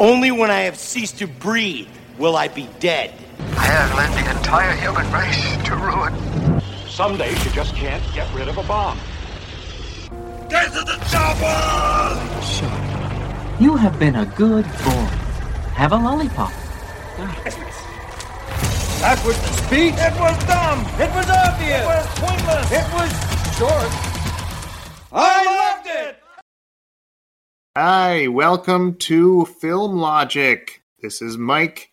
Only when I have ceased to breathe will I be dead. I have led the entire human race to ruin. Some days you just can't get rid of a bomb. Get to the chopper! You have been a good boy. Have a lollipop. That was the speech. It was dumb. It was obvious. It was pointless. It was short. I loved it. Hi, welcome to Film Logic. This is Mike.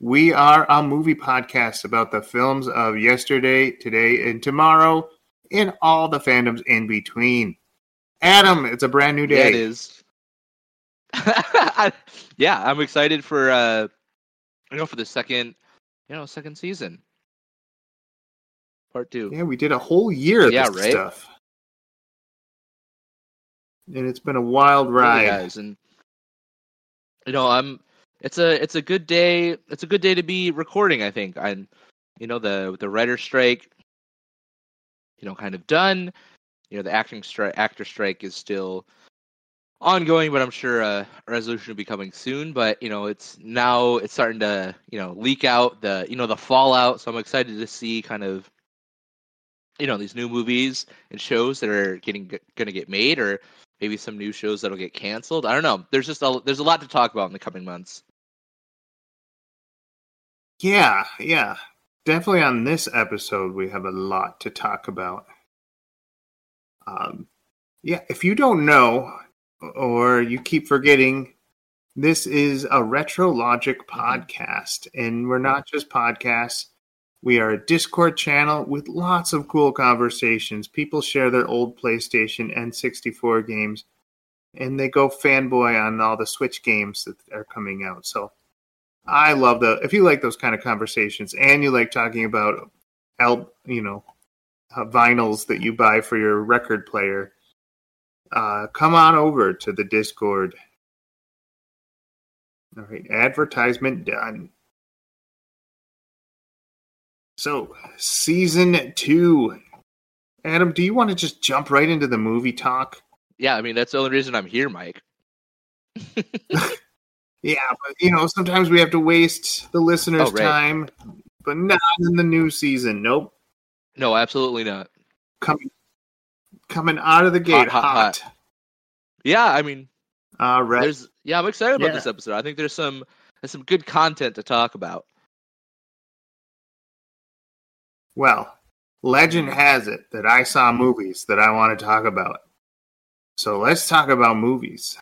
We are a movie podcast about the films of yesterday, today, and tomorrow, and all the fandoms in between. Adam, it's a brand new Yeah, day. it is. Yeah, I'm excited for uh you know for the second you know second season. Part two. Yeah, we did a whole year of Yeah, this right? stuff. And it's been a wild ride. guys, and you know, I'm it's a it's a good day it's a good day to be recording, I think. I'm you know, the the writer strike you know, kind of done. You know, the acting strike actor strike is still ongoing, but I'm sure a resolution will be coming soon. But you know, it's now it's starting to you know leak out the you know the fallout. So I'm excited to see kind of you know these new movies and shows that are getting going to get made, or maybe some new shows that'll get canceled. I don't know. There's just a there's a lot to talk about in the coming months. Yeah, yeah. Definitely on this episode, we have a lot to talk about. Um, yeah, if you don't know or you keep forgetting, this is a Retro Logic podcast, and we're not just podcasts. We are a Discord channel with lots of cool conversations. People share their old PlayStation and 64 games, and they go fanboy on all the Switch games that are coming out. So, I love the if you like those kind of conversations and you like talking about el you know uh, vinyls that you buy for your record player uh, come on over to the discord all right advertisement done so season two adam do you want to just jump right into the movie talk Yeah, I mean that's the only reason I'm here, Mike. Yeah, but you know, sometimes we have to waste the listeners' Oh, right. time, but not in the new season. Nope. No, absolutely not. Coming coming out of the gate hot, hot. hot. Yeah, I mean All right. there's yeah, I'm excited about Yeah. this episode. I think there's some there's some good content to talk about. Well, legend has it that I saw movies that I want to talk about. So let's talk about movies.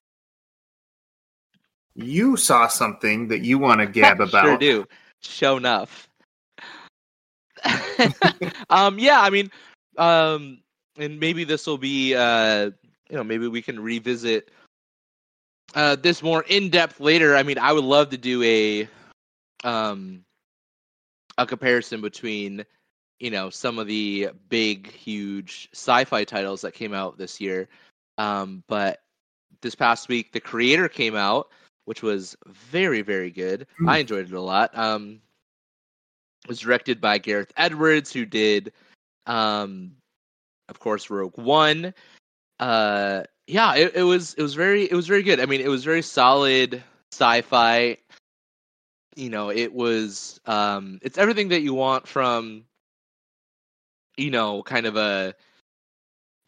You saw something that you want to gab about. Sure do. Show enough. um, yeah, I mean, um, and maybe this will be, uh, you know, maybe we can revisit uh, this more in depth later. I mean, I would love to do a, um, a comparison between, you know, some of the big, huge sci-fi titles that came out this year. Um, but this past week, The Creator came out, which was very, very good. Mm. I enjoyed it a lot. Um, it was directed by Gareth Edwards, who did, um, of course, Rogue One. Uh, yeah, it, it was it was very it was very good. I mean, it was very solid sci-fi. You know, it was um, it's everything that you want from, you know, kind of a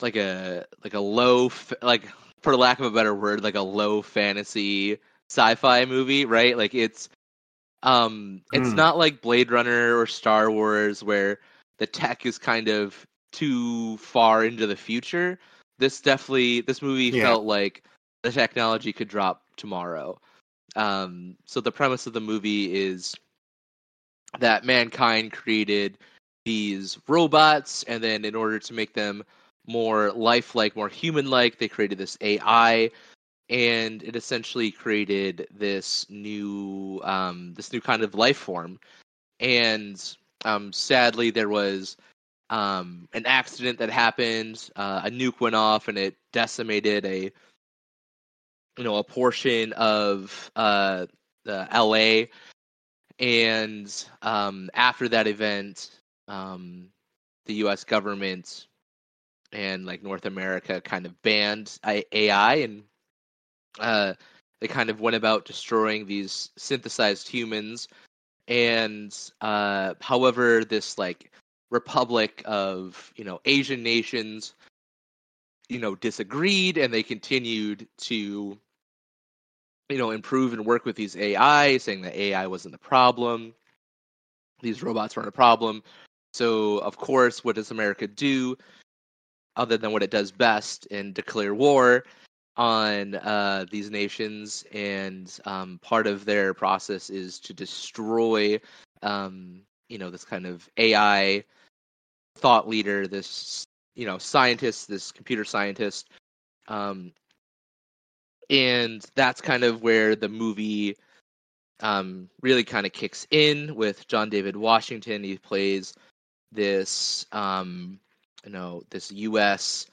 like a like a low like for lack of a better word, like a low fantasy sci-fi movie, right? Like it's um it's Hmm. not like Blade Runner or Star Wars where the tech is kind of too far into the future. This definitely this movie Yeah. felt like the technology could drop tomorrow. Um so the premise of the movie is that mankind created these robots and then in order to make them more lifelike, more human-like, they created this AI and it essentially created this new um, this new kind of life form. And um, sadly, there was um, an accident that happened. Uh, a nuke went off, and it decimated a you know a portion of uh, LA. And um, after that event, um, the U.S. government and like North America kind of banned AI and uh, they kind of went about destroying these synthesized humans and uh however this like republic of you know asian nations you know disagreed and they continued to you know improve and work with these ai saying that ai wasn't the problem these robots weren't a problem so of course what does america do other than what it does best and declare war on uh, these nations, and um, part of their process is to destroy, um, you know, this kind of AI thought leader, this you know scientist, this computer scientist, um, and that's kind of where the movie um, really kind of kicks in with John David Washington. He plays this, um, you know, this U.S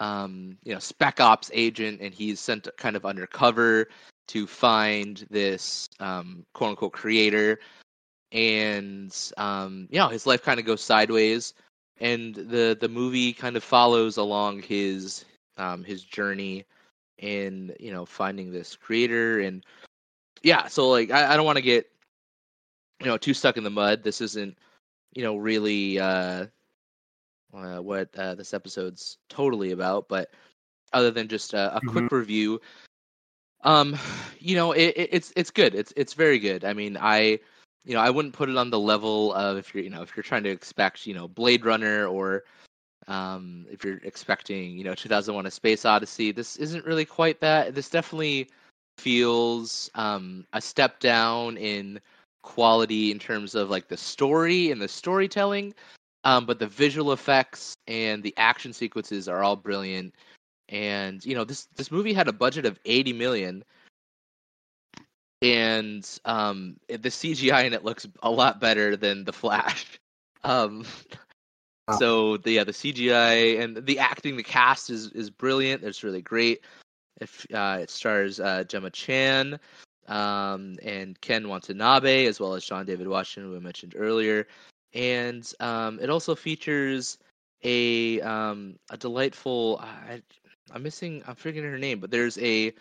um, you know, spec ops agent, and he's sent kind of undercover to find this um, quote unquote creator. And um, you know, his life kind of goes sideways, and the the movie kind of follows along his um, his journey in you know finding this creator. And yeah so like i, I don't want to get you know too stuck in the mud. This isn't you know really uh uh, what uh, this episode's totally about, but other than just a, a quick Mm-hmm. review, um, you know, it, it, it's it's good. It's it's very good. I mean, I you know I wouldn't put it on the level of if you're you know if you're trying to expect you know Blade Runner or um, if you're expecting you know 2001: A Space Odyssey. This isn't really quite that. This definitely feels um, a step down in quality in terms of like the story and the storytelling um, but the visual effects and the action sequences are all brilliant. And you know this this movie had a budget of 80 million, and um, the CGI in it looks a lot better than the Flash. Um, Wow. so the yeah the CGI and the acting, the cast is is brilliant. It's really great. If uh, it stars uh, Gemma Chan um, and Ken Watanabe, as well as John David Washington, who I mentioned earlier and um, it also features a um, a delightful. I, I'm missing. I'm forgetting her name, but there's a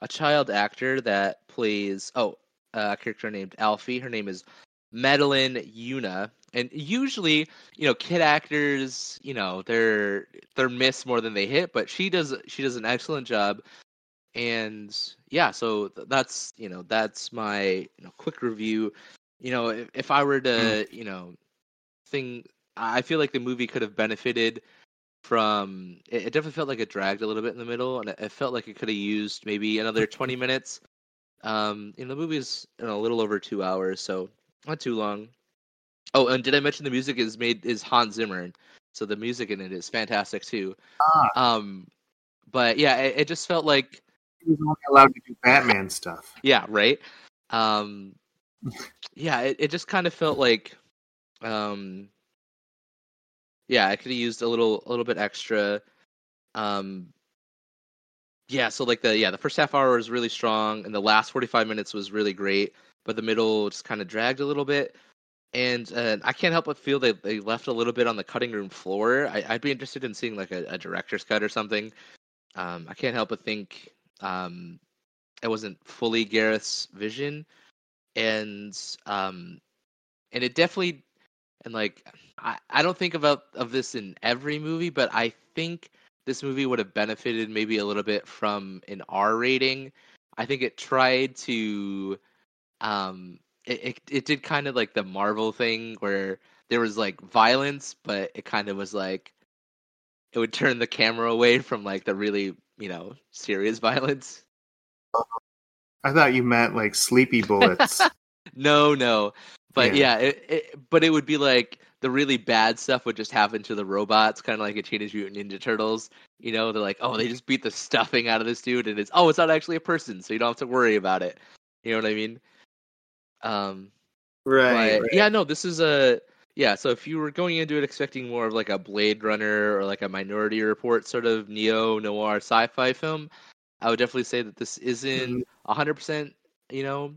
a child actor that plays oh a character named Alfie. Her name is Madeleine Yuna. And usually, you know, kid actors, you know, they're they're miss more than they hit, but she does she does an excellent job. And yeah, so th- that's you know that's my you know quick review. You know, if, if I were to you know thing, I feel like the movie could have benefited from. It, it definitely felt like it dragged a little bit in the middle, and it, it felt like it could have used maybe another twenty minutes. Um, you know, the movie's you know, a little over two hours, so not too long. Oh, and did I mention the music is made is Hans Zimmer? So the music in it is fantastic too. Ah. Um, but yeah, it, it just felt like He was only allowed to do Batman stuff. yeah, right. Um, yeah, it, it just kind of felt like, um, yeah, I could have used a little, a little bit extra. Um, yeah, so like the yeah, the first half hour was really strong, and the last forty five minutes was really great, but the middle just kind of dragged a little bit. And uh, I can't help but feel that they left a little bit on the cutting room floor. I, I'd be interested in seeing like a, a director's cut or something. Um, I can't help but think um, it wasn't fully Gareth's vision, and um, and it definitely and like I, I don't think about of this in every movie, but I think this movie would have benefited maybe a little bit from an R rating. I think it tried to um it, it, it did kind of like the Marvel thing where there was like violence, but it kind of was like it would turn the camera away from like the really, you know, serious violence. I thought you meant like sleepy bullets. No, no. But Yeah. yeah, it, it, but it would be like the really bad stuff would just happen to the robots, kind of like a Teenage Mutant Ninja Turtles. You know, they're like, oh, they just beat the stuffing out of this dude, and it's oh, it's not actually a person, so you don't have to worry about it. You know what I mean? Um, right. but yeah, no, this is a yeah. So if you were going into it expecting more of like a Blade Runner or like a Minority Report sort of neo noir sci-fi film, I would definitely say that this isn't hundred percent. You know,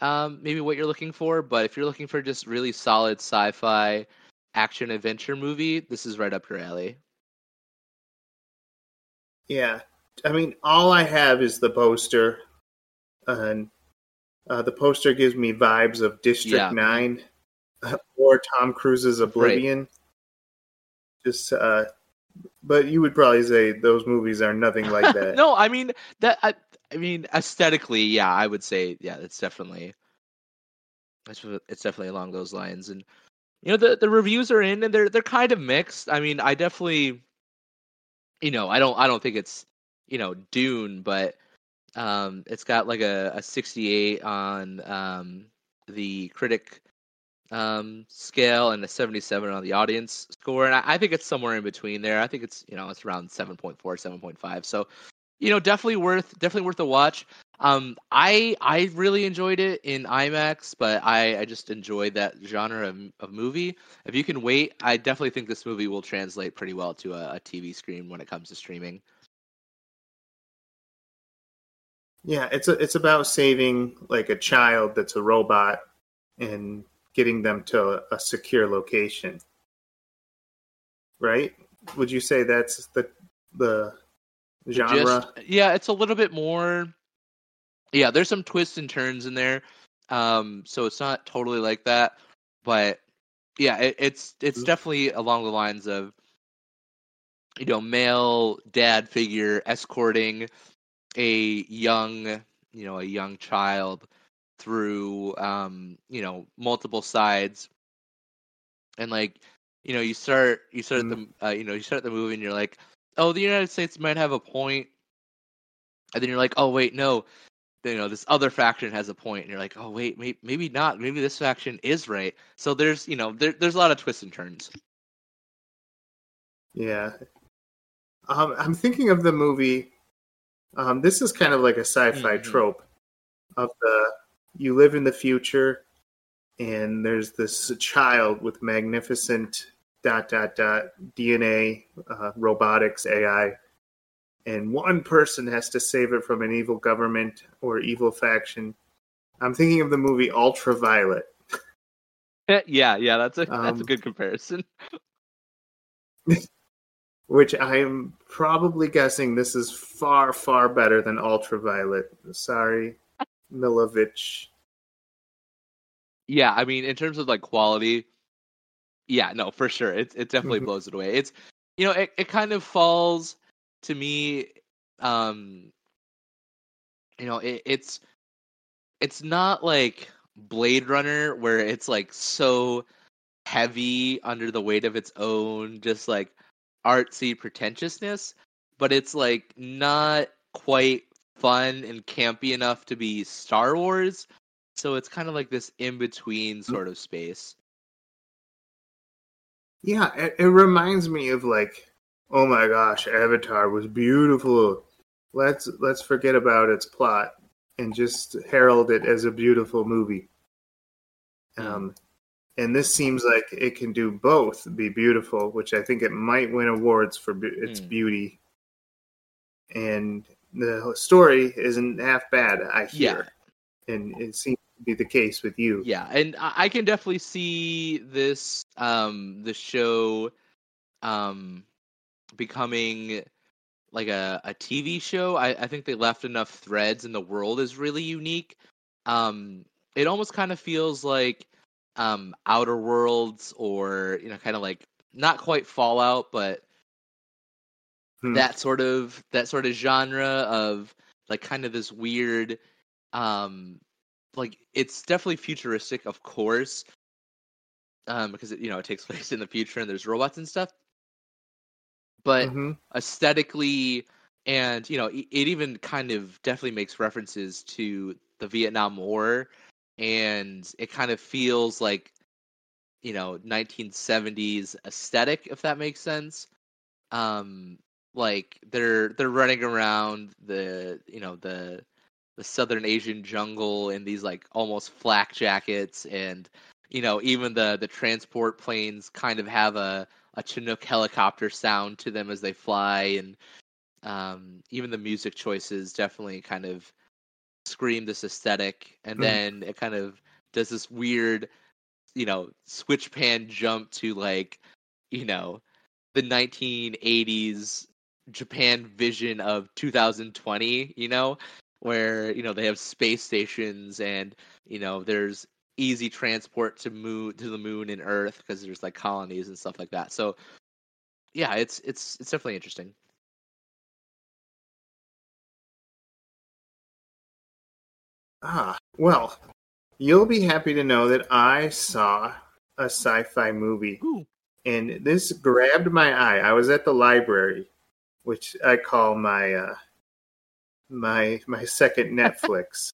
um, maybe what you're looking for. But if you're looking for just really solid sci-fi action adventure movie, this is right up your alley. Yeah. I mean, all I have is the poster. and uh, the poster gives me vibes of District Yeah. Nine or Tom Cruise's Oblivion. Just, uh, but you would probably say those movies are nothing like that. no, I mean that. I, I mean aesthetically, yeah, I would say yeah, it's definitely. It's it's definitely along those lines, and you know the the reviews are in, and they're they're kind of mixed. I mean, I definitely, you know, I don't I don't think it's you know Dune, but um, it's got like a a 68 on um the critic um scale and a 77 on the audience score. And I, I think it's somewhere in between there. I think it's you know it's around 7.4 7.5 so you know definitely worth definitely worth a watch. Um i i really enjoyed it in imax but i i just enjoyed that genre of, of movie. If you can wait i definitely think this movie will translate pretty well to a, a tv screen when it comes to streaming. Yeah, it's a, it's about saving like a child that's a robot and getting them to a, a secure location. Right? Would you say that's the the genre? Just- yeah, it's a little bit more. Yeah, there's some twists and turns in there, um, so it's not totally like that. But yeah, it, it's it's Mhm. definitely along the lines of you know male dad figure escorting a young you know a young child through um you know multiple sides. And like you know you start you start at the uh, you know you start the movie and you're like oh the united states might have a point. And then you're like oh wait no. You know this other faction has a point. And you're like oh wait maybe, maybe not. Maybe this faction is right. So there's you know there, there's a lot of twists and turns. Yeah. Um, I'm thinking of the movie. Um, this is kind of like a sci-fi Mhm. trope of the you live in the future, and there's this child with magnificent dot dot dot DNA, uh, robotics, AI, and one person has to save it from an evil government or evil faction. I'm thinking of the movie Ultraviolet. yeah yeah that's a that's a Um, good comparison which I'm probably guessing this is far, far better than Ultraviolet. Sorry, Milovich. yeah i mean in terms of like quality yeah no for sure it, it definitely Mhm. blows it away it's you know it, it kind of falls to me um you know it, it's it's not like blade runner where it's like so heavy under the weight of its own just like artsy pretentiousness but it's like not quite fun and campy enough to be star wars so it's kind of like this in between sort of space Yeah, it, it reminds me of like, oh my gosh, Avatar was beautiful. Let's let's forget about its plot and just herald it as a beautiful movie. Um, and this seems like it can do both, be beautiful, which I think it might win awards for be- its Mm. beauty, and the story isn't half bad. I hear, and it seems to be the case with you. Yeah, and I I can definitely see this um the show um becoming like a, a TV show. I, I think they left enough threads and the world is really unique. Um it almost kind of feels like um Outer Worlds or you know kind of like not quite Fallout but Hmm. that sort of that sort of genre of like kind of this weird um like it's definitely futuristic of course um because it, you know it takes place in the future and there's robots and stuff but Mhm. aesthetically and you know it, it even kind of definitely makes references to the Vietnam War and it kind of feels like you know 1970s aesthetic if that makes sense um like they're they're running around the you know the the southern asian jungle in these like almost flak jackets and you know even the the transport planes kind of have a a chinook helicopter sound to them as they fly and um even the music choices definitely kind of scream this aesthetic and Mm. then it kind of does this weird you know switch pan jump to like you know the 1980s Japan vision of 2020, you know? where you know they have space stations and you know there's easy transport to moon to the moon and Earth because there's like colonies and stuff like that. So yeah, it's it's it's definitely interesting. Ah, well, you'll be happy to know that I saw a sci-fi movie, Ooh. and this grabbed my eye. I was at the library, which I call my uh, my my second Netflix.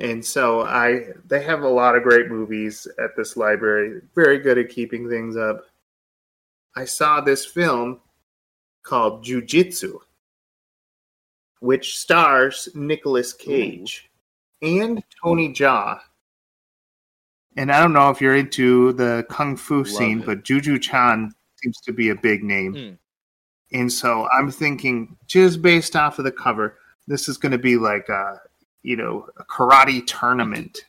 and so I they have a lot of great movies at this library. Very good at keeping things up. I saw this film called Jujitsu, which stars Nicolas Cage and Tony Jaa. And I don't know if you're into the kung fu scene, it. but Juju Chan seems to be a big name. Hmm. And so I'm thinking, just based off of the cover, this is going to be like a, you know, a karate tournament.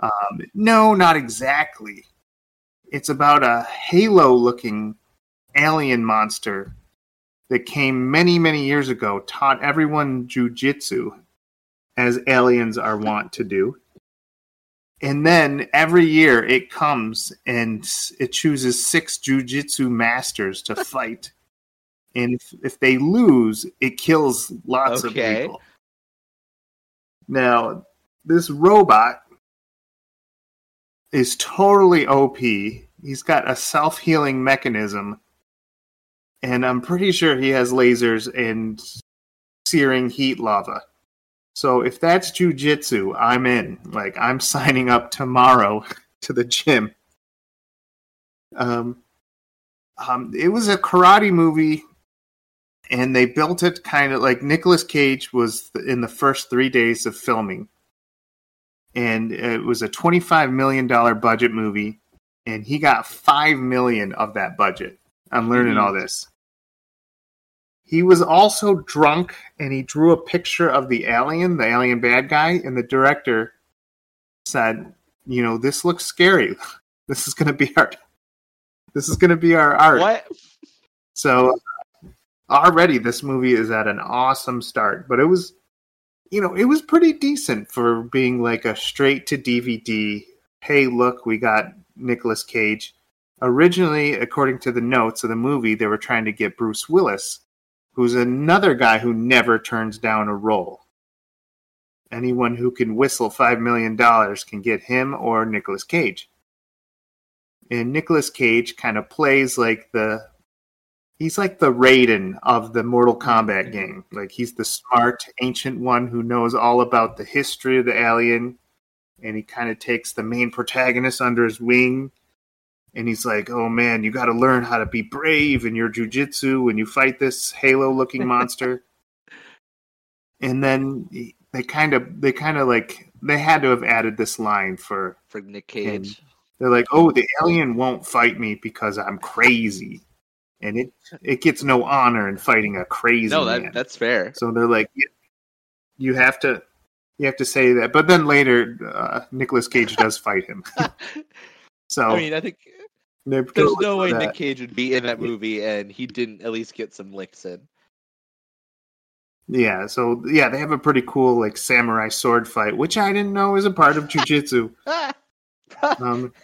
Um, no, not exactly. It's about a halo-looking alien monster that came many, many years ago, taught everyone jujitsu, as aliens are wont to do. And then every year it comes and it chooses six jujitsu masters to fight. And if, if they lose, it kills lots Okay. of people. Now, this robot is totally OP. He's got a self healing mechanism. And I'm pretty sure he has lasers and searing heat lava. So if that's jujitsu, I'm in. Like I'm signing up tomorrow to the gym. Um, um, it was a karate movie, and they built it kind of like Nicolas Cage was in the first three days of filming, and it was a twenty-five million dollar budget movie, and he got five million of that budget. I'm learning mm-hmm. all this. He was also drunk and he drew a picture of the alien, the alien bad guy, and the director said, "You know, this looks scary. This is going to be our this is going to be our art." What? So already this movie is at an awesome start, but it was you know, it was pretty decent for being like a straight to DVD. Hey, look, we got Nicolas Cage. Originally, according to the notes of the movie, they were trying to get Bruce Willis, who's another guy who never turns down a role. Anyone who can whistle $5 million can get him or Nicolas Cage. And Nicolas Cage kind of plays like the he's like the Raiden of the Mortal Kombat game. Like he's the smart ancient one who knows all about the history of the alien, and he kind of takes the main protagonist under his wing. And he's like, "Oh man, you got to learn how to be brave in your jujitsu when you fight this Halo-looking monster." and then they kind of, they kind of like, they had to have added this line for For Nick Cage. they're like, "Oh, the alien won't fight me because I'm crazy," and it it gets no honor in fighting a crazy no, man. that's fair. So they're like, "You have to, you have to say that." But then later, uh, Nicolas Cage does fight him. so I mean, I think there's no way that. Nick Cage would be in that movie and he didn't at least get some licks in. Yeah, so yeah, they have a pretty cool like samurai sword fight, which I didn't know is a part of jujitsu. Um,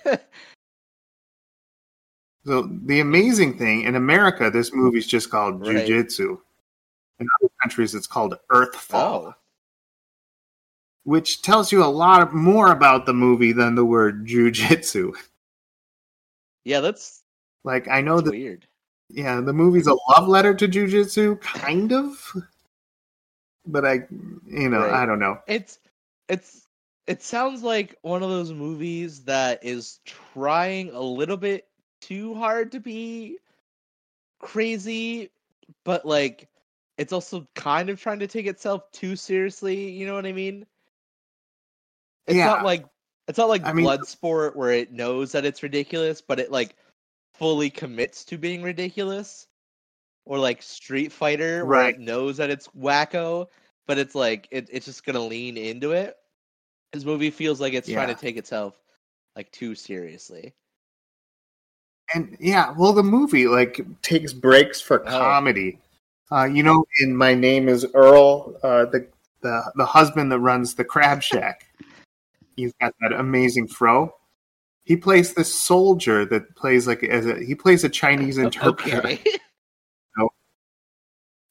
so the amazing thing in America, this movie's just called Right. Jiu-Jitsu. In other countries, it's called Earthfall, oh, which tells you a lot more about the movie than the word Jiu-Jitsu. yeah, that's, Like I know that's that, weird. yeah, the movie's a love letter to Jiu-Jitsu, kind of. But I, you know, Right. I don't know. It's it's it sounds like one of those movies that is trying a little bit too hard to be crazy, but like it's also kind of trying to take itself too seriously, you know what I mean? It's Yeah. not like it's not like I mean- Bloodsport where it knows that it's ridiculous, but it like fully commits to being ridiculous. Or like Street Fighter where Right. it knows that it's wacko, but it's like it, it's just gonna lean into it. This movie feels like it's trying to take itself like too seriously. And yeah, well, the movie like takes breaks for Oh. comedy. Uh, you know, in My Name is Earl, uh, the, the the husband that runs the Crab Shack. He's got that amazing fro. He plays this soldier that plays like as a he plays a Chinese interpreter, Okay.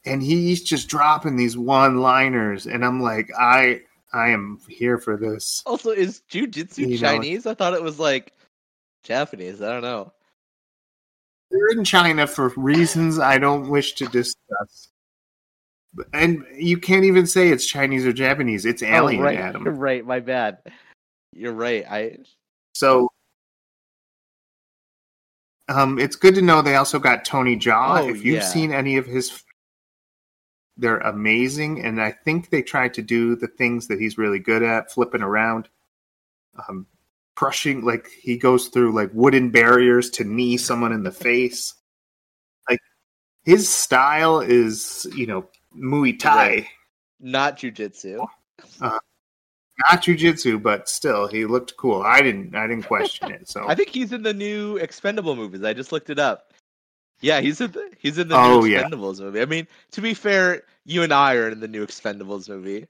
and he's just dropping these one liners, and I'm like, I I am here for this. also, is jujitsu You know- Chinese? I thought it was like Japanese. I don't know. They're in China for reasons I don't wish to discuss. And you can't even say it's Chinese or Japanese. It's alien, oh, right. Adam. You're right. My bad. You're right. I So um, it's good to know they also got Tony Jaa. Oh, if you've yeah. seen any of his, they're amazing, and I think they tried to do the things that he's really good at, flipping around, um, crushing. Like he goes through like wooden barriers to knee someone in the face. Like his style is, you know, Muay Thai. Right. not jujitsu. Uh, not jujitsu, but still, he looked cool. I didn't, I didn't question it. So I think he's in the new Expendable movies. I just looked it up. Yeah, he's in the he's in the Oh, new yeah. Expendables movie. I mean, to be fair, you and I are in the new Expendables movie.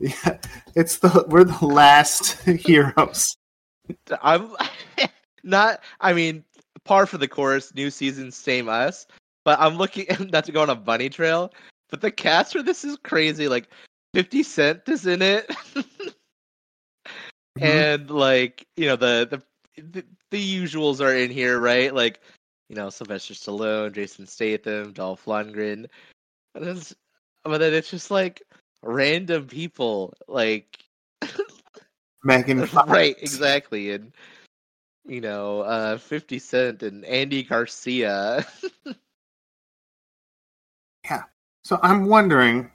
Yeah, it's the we're the last heroes. I'm not. I mean, par for the course. New season, same us. But I'm looking not to go on a bunny trail. But the cast for this is crazy. Like, Fifty Cent is in it, Mm-hmm. and like you know the, the the the usuals are in here, right? Like you know Sylvester Stallone, Jason Statham, Dolph Lundgren. It's, but then it's just like random people, like Megan Fox. right, exactly, and you know, uh, Fifty Cent and Andy Garcia. Yeah so I'm wondering,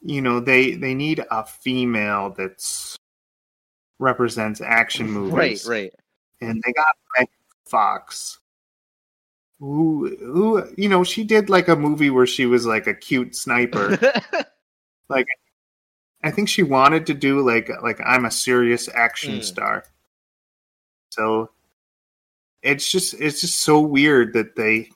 you know, they they need a female that's represents action movies right, right. And they got Megan Fox, who who you know she did like a movie where she was like a cute sniper. Like I think she wanted to do like like I'm a serious action Mm. star. So it's just it's just so weird that they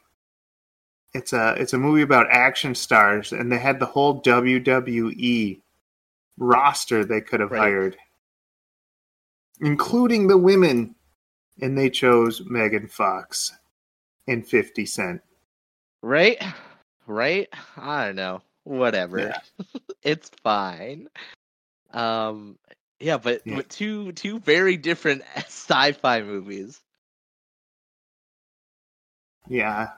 it's a it's a movie about action stars and they had the whole WWE roster they could have Right. hired including the women and they chose Megan Fox and 50 Cent. right, right. I don't know. Whatever. Yeah. it's fine. Um, yeah, but, Yeah. but two two very different sci-fi movies. Yeah.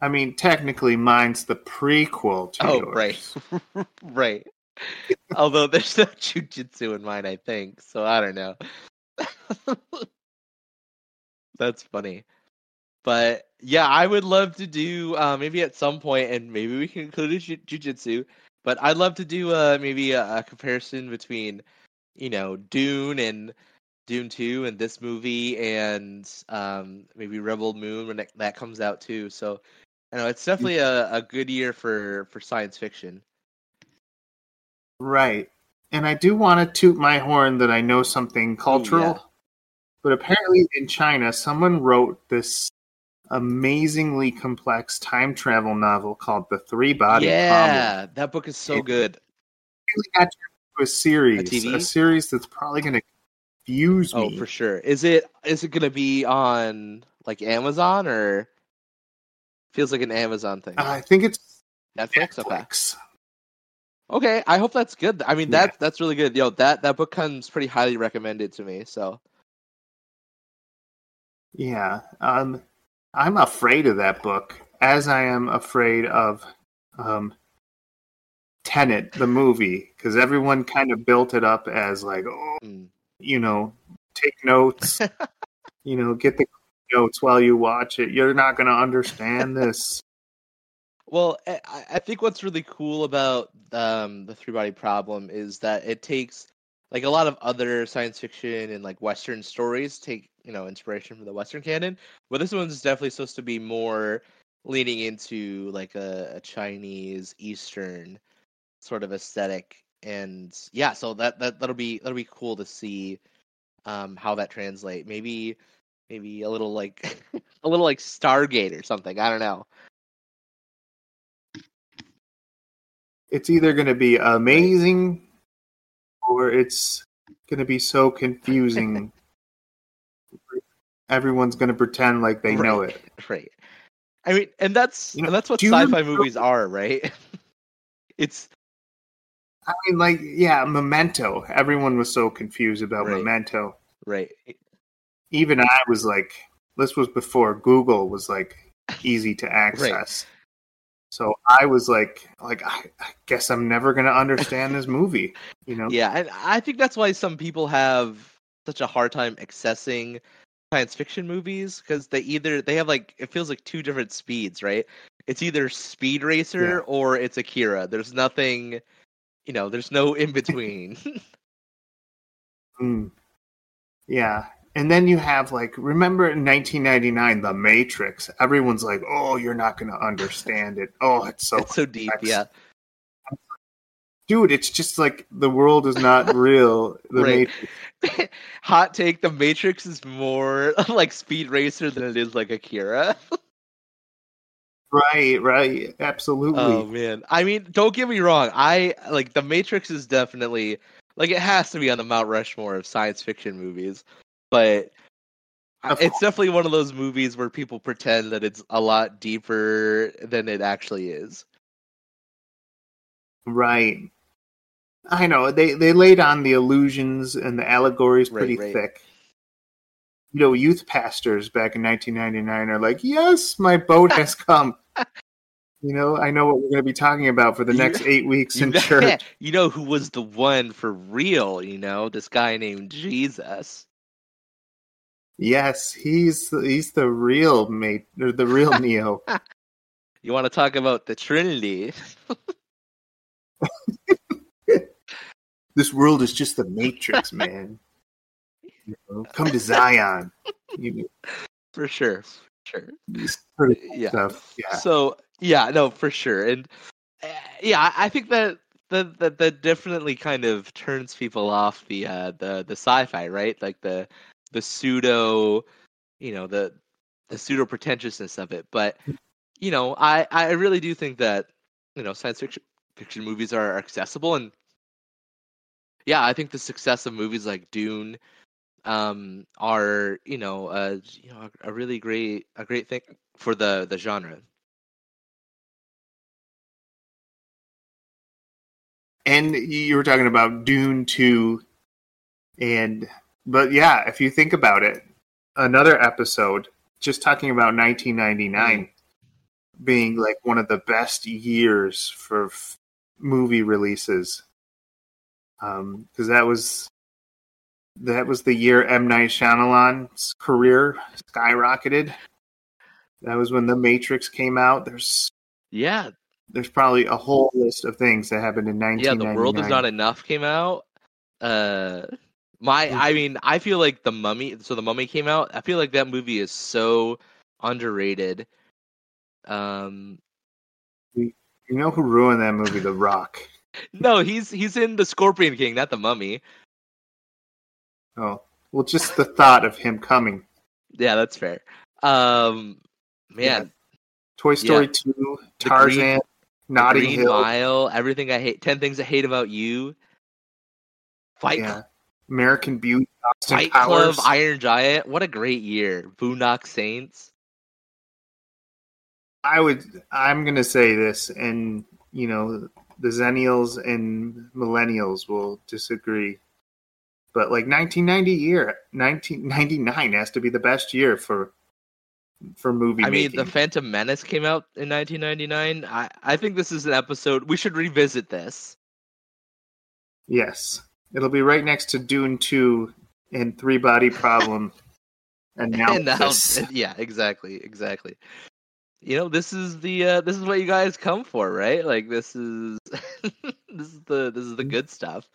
I mean, technically, mine's the prequel to Oh, yours. right, right. Although there's no jujitsu in mine, I think. So I don't know. That's funny. But yeah, I would love to do uh, maybe at some point, and maybe we can include ju- jujitsu. But I'd love to do uh, maybe a, a comparison between, you know, Dune and Dune Two and this movie, and um, maybe Rebel Moon when that, that comes out too. So, I know it's definitely a, a good year for for science fiction. Right. And I do want to toot my horn that I know something cultural. yeah. But apparently, in China, someone wrote this amazingly complex time travel novel called The Three Body Problem. yeah, that book is so It- good. Really got into a series, TV? a series that's probably going to confuse Oh, me. for sure. Is it is it gonna be on like Amazon or feels like an Amazon thing? I think it's Netflix. Okay. Netflix. Okay. I hope that's good. I mean, Yeah. that's that's really good. Yo, that that book comes pretty highly recommended to me. So Yeah. Um, I'm afraid of that book, as I am afraid of um, Tenet, the movie, because everyone kind of built it up as like, oh, mm. you know, take notes, you know, get the notes while you watch it. You're not going to understand this. Well, I, I I think what's really cool about um, the three body problem is that it takes like a lot of other science fiction and like Western stories take you know inspiration from the Western canon, but this one's definitely supposed to be more leaning into like a, a Chinese Eastern sort of aesthetic, and yeah, so that that that'll be that'll be cool to see um how that translate. Maybe maybe a little like a little like Stargate or something. I don't know. It's either going to be amazing or it's going to be so confusing. Everyone's going to pretend like they know it. Right. I mean, and that's You know, and that's what sci-fi remember- movies are, right? it's I mean, like, yeah, Memento. Everyone was so confused about Right. Memento. right. Even I was like, this was before Google was like easy to access. So I was like, like I, I guess I'm never going to understand this movie. You know? Yeah, and I think that's why some people have such a hard time accessing science fiction movies because they either they have like it feels like two different speeds, right? It's either Speed Racer Yeah. or it's Akira. There's nothing, you know, there's no in between. Mm. Yeah. And then you have like, remember in 1999, The Matrix? Everyone's like, oh, you're not going to understand it. Oh, it's so. it's so deep, yeah. Dude, it's just like the world is not real. The Right. Matrix. Hot take: The Matrix is more like Speed Racer than it is like Akira. Right, right. Absolutely. Oh man, I mean, don't get me wrong. I like The Matrix is definitely like it has to be on the Mount Rushmore of science fiction movies, but Of it's definitely one of those movies where people pretend that it's a lot deeper than it actually is. Right. I know they they laid on the illusions and the allegories pretty right. thick. You know, youth pastors back in 1999 are like, "Yes, my boat has come." you know, I know what we're going to be talking about for the next eight weeks You in know, church. you know who was the one for real? You know, this guy named Jesus. Yes, he's the, he's the real mate, or the real Neo. You want to talk about the Trinity? this world is just the Matrix, man. You know, come to Zion. You know, For sure, for sure. this Yeah. stuff. Yeah. So yeah, no, for sure, and uh, yeah, I- I think that that that that definitely kind of turns people off the uh, the the sci-fi, right? Like the the pseudo, you know, the the pseudo pretentiousness of it. But you know, I I really do think that you know science fiction fiction movies are accessible, and yeah, I think the success of movies like Dune um are you know uh you know a really great a great thing for the the genre and you were talking about Dune 2 and but yeah, if you think about it, another episode just talking about 1999 being like one of the best years for f- movie releases. Um cuz that was that was the year M Night Shyamalan's career skyrocketed. That was when The Matrix came out. There's yeah there's probably a whole list of things that happened in 1999. yeah 1999. the world is not enough came out uh my i mean i feel like the mummy so the mummy came out i feel like that movie is so underrated um You know who ruined that movie? The Rock. no he's he's in the scorpion king not the mummy Oh, well, just the thought of him coming. yeah that's fair um man Toy Story Yeah. 2, Tarzan, The Notting Green Hill. mile everything i hate 10 things i hate about you fight Yeah. American Beauty, Austin Fight Powers. Club, Iron Giant. What a great year. Boondock Saints. I would. I'm going to say this, and you know, the Zennials and Millennials will disagree. But like 1990 year, 1999 has to be the best year for for movie I mean. The Phantom Menace came out in 1999. I, I think this is an episode. We should revisit this. yes, it'll be right next to Dune 2 and Three Body Problem. And now, And now- yeah, exactly, exactly. You know, this is the uh, this is what you guys come for, right? Like this is this is the this is the good stuff.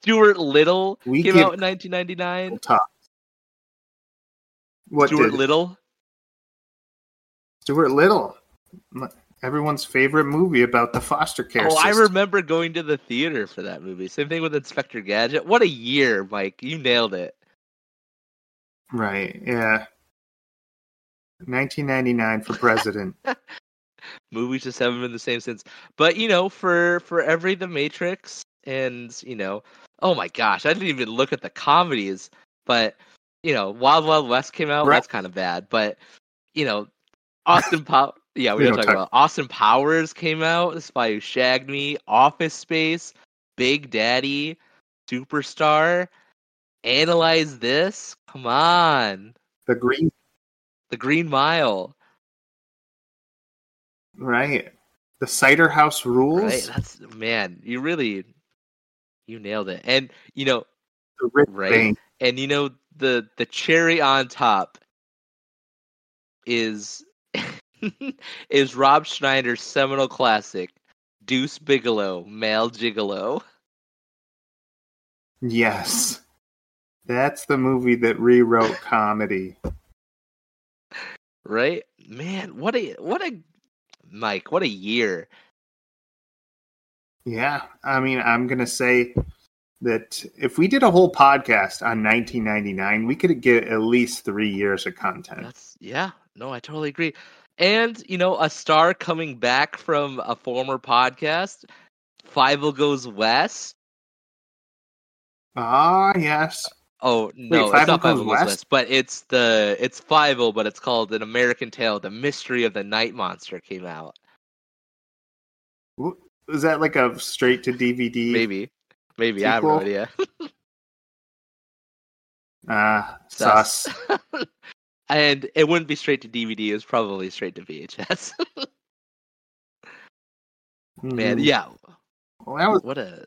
Stuart Little We came out in 1999. top. What Stuart Little. Stuart Little? Everyone's favorite movie about the foster care Oh, I remember going to the theater for that movie. Same thing with Inspector Gadget. What a year, Mike! You nailed it. Right, yeah. 1999 for president. movies just haven't been the same since. But you know, for for every The Matrix, and you know, oh my gosh, I didn't even look at the comedies. But you know, Wild Wild West came out. Right. That's kind of bad. But you know, Austin Pow. Yeah, we We don't don't talk talk- about Austin Powers came out. The Spy Who Shagged Me, Office Space, Big Daddy, Superstar. Analyze this. Come on, The Green, The Green Mile. right? The Cider House Rules. Right. That's man. You really, you nailed it. And you know, The Rich Right. And you know the the cherry on top is is Rob Schneider's seminal classic, Deuce Bigalow, Male Gigolo. Yes. That's the movie that rewrote comedy. Right, man. What a what a Mike. What a year. Yeah. I mean, I'm going to say that if we did a whole podcast on 1999, we could get at least three years of content. That's yeah. No, I totally agree. And you know, a star coming back from a former podcast, Fievel Goes West. Ah, yes. Oh no, Fievel it's not Fievel Goes West? West, but it's the it's Fievel but it's called An American Tail: The Mystery of the Night Monster came out. Is that like a straight to DVD? Maybe, maybe I have no idea. Ah, Sus. sus. and it wouldn't be straight to DVD; it was probably straight to VHS. Man, Mhm. yeah, Well, that was what a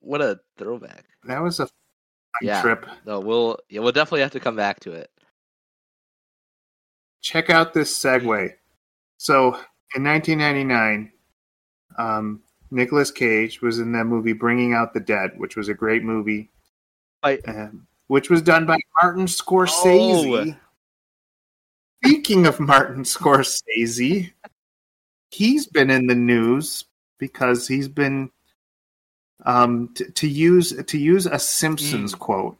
what a throwback. that was a fun Yeah. trip. No, we'll yeah, we'll definitely have to come back to it. check out this segue. So in 1999, um, Nicolas Cage was in that movie Bringing Out the Dead, which was a great movie, Right. um, which was done by Martin Scorsese. Speaking of Martin Scorsese, he's been in the news because he's been um, t- to use to use a Simpsons quote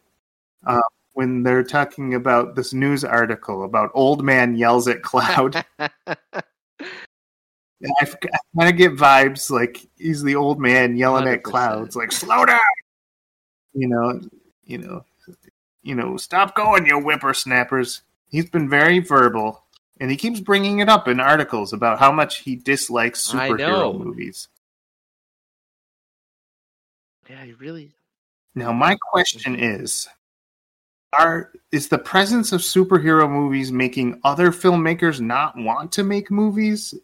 uh, when they're talking about this news article about old man yells at cloud. I, kind of get vibes like he's the old man yelling at 100%. clouds, like "Slow down," you know, you know, you know, stop going, you whippersnappers. He's been very verbal, and he keeps bringing it up in articles about how much he dislikes superhero movies. yeah, he really. Now, my question is: Are is the presence of superhero movies making other filmmakers not want to make movies?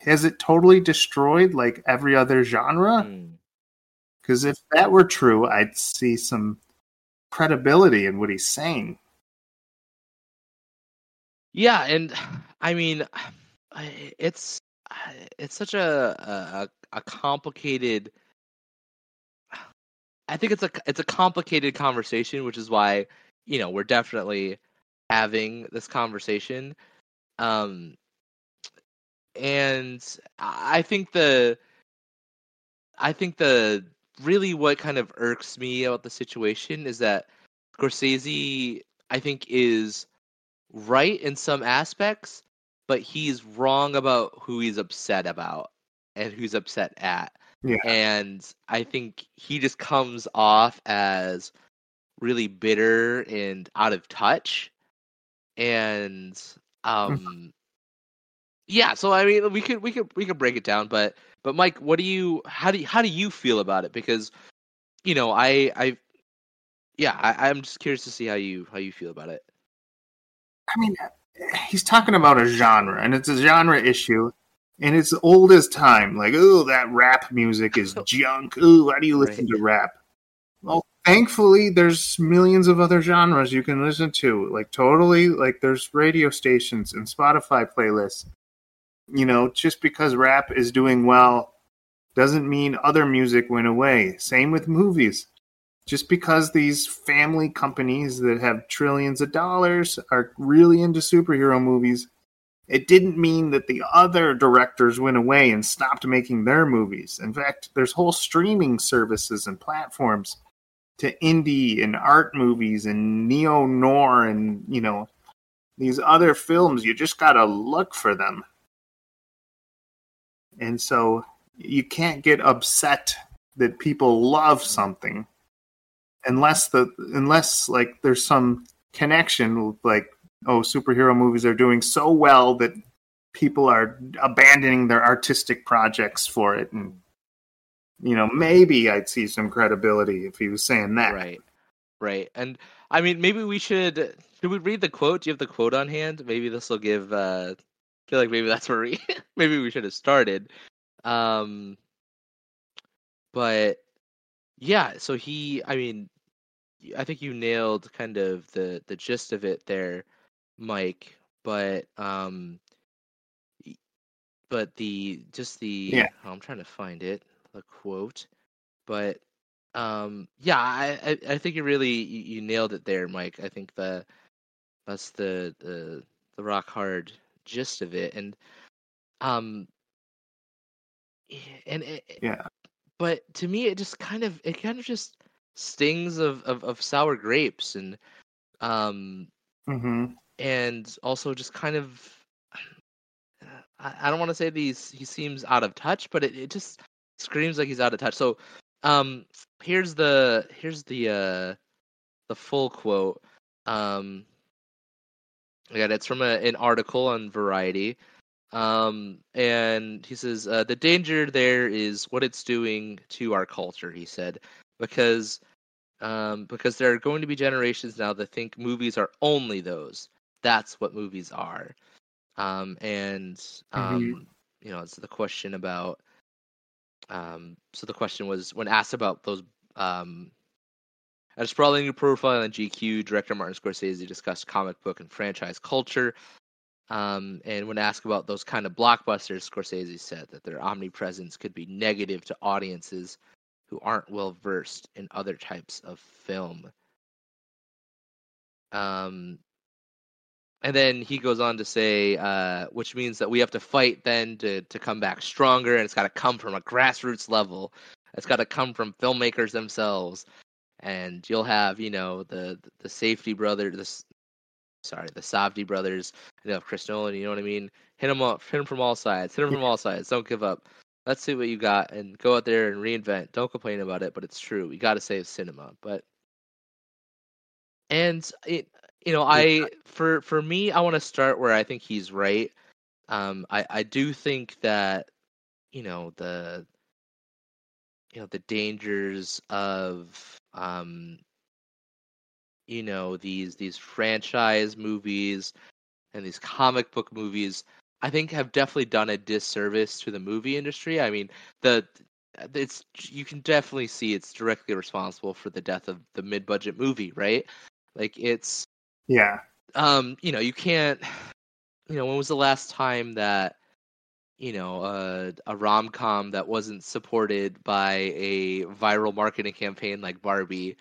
Has it totally destroyed like every other genre? Hmm. Because if that were true, I'd see some credibility in what he's saying. Yeah, and I mean, it's it's such a a, a complicated. I think it's a it's a complicated conversation, which is why you know we're definitely having this conversation. Um, and I think the I think the really what kind of irks me about the situation is that Scorsese I think is right in some aspects, but he's wrong about who he's upset about and who's upset at. Yeah. And I think he just comes off as really bitter and out of touch. And um yeah, so I mean we could we could we could break it down, but but Mike, what do you how do you, how do you feel about it? Because you know, I I yeah, I, I'm just curious to see how you how you feel about it. I mean, he's talking about a genre, and it's a genre issue, and it's old as time. Like, oh, that rap music is junk. Ooh, why do you listen to rap? Well, thankfully, there's millions of other genres you can listen to. Like, totally, like there's radio stations and Spotify playlists. You know, just because rap is doing well doesn't mean other music went away. Same with movies just because these family companies that have trillions of dollars are really into superhero movies, it didn't mean that the other directors went away and stopped making their movies. In fact, there's whole streaming services and platforms to indie and art movies and neo noir and, you know, these other films. You just got to look for them. and so you can't get upset that people love something unless the unless like there's some connection with like oh superhero movies are doing so well that people are abandoning their artistic projects for it and you know maybe i'd see some credibility if he was saying that Right. Right. And I mean maybe we should should we read the quote? Do you have the quote on hand? Maybe this will give uh I feel like maybe that's where we maybe we should have started. Um but yeah, so he I mean I think you nailed kind of the the gist of it there, Mike, but um but the just the Yeah. oh, I'm trying to find it, the quote. But um yeah, I I, I think you really you, you nailed it there, Mike. I think the that's the the the rock hard gist of it and um and it, yeah but to me it just kind of it kind of just stings of of, of sour grapes and um hmm and also just kind of I, I don't want to say these he seems out of touch, but it, it just screams like he's out of touch. So um here's the here's the uh the full quote. Um again it's from a, an article on Variety. Um and he says uh, the danger there is what it's doing to our culture, he said, because um because there are going to be generations now that think movies are only those. That's what movies are. Um and um you know it's the question about um so the question was when asked about those um at a sprawling new profile on GQ, director Martin Scorsese discussed comic book and franchise culture. Um, and when asked about those kind of blockbusters, Scorsese said that their omnipresence could be negative to audiences who aren't well versed in other types of film. Um, and then he goes on to say, uh, which means that we have to fight then to, to come back stronger, and it's got to come from a grassroots level. It's got to come from filmmakers themselves, and you'll have, you know, the the Safety brother, the sorry, the Safdie brothers, you know, Chris Nolan. You know what I mean? Hit them up, hit them from all sides, hit them from all sides. Don't give up. Let's see what you got, and go out there and reinvent. Don't complain about it, but it's true. We got to save cinema, but and it you know i for for me i want to start where i think he's right um i i do think that you know the you know the dangers of um you know these these franchise movies and these comic book movies i think have definitely done a disservice to the movie industry. I mean the it's you can definitely see it's directly responsible for the death of the mid-budget movie right? Like it's yeah. um you know you can't you know when was the last time that you know uh, a rom-com that wasn't supported by a viral marketing campaign like barbie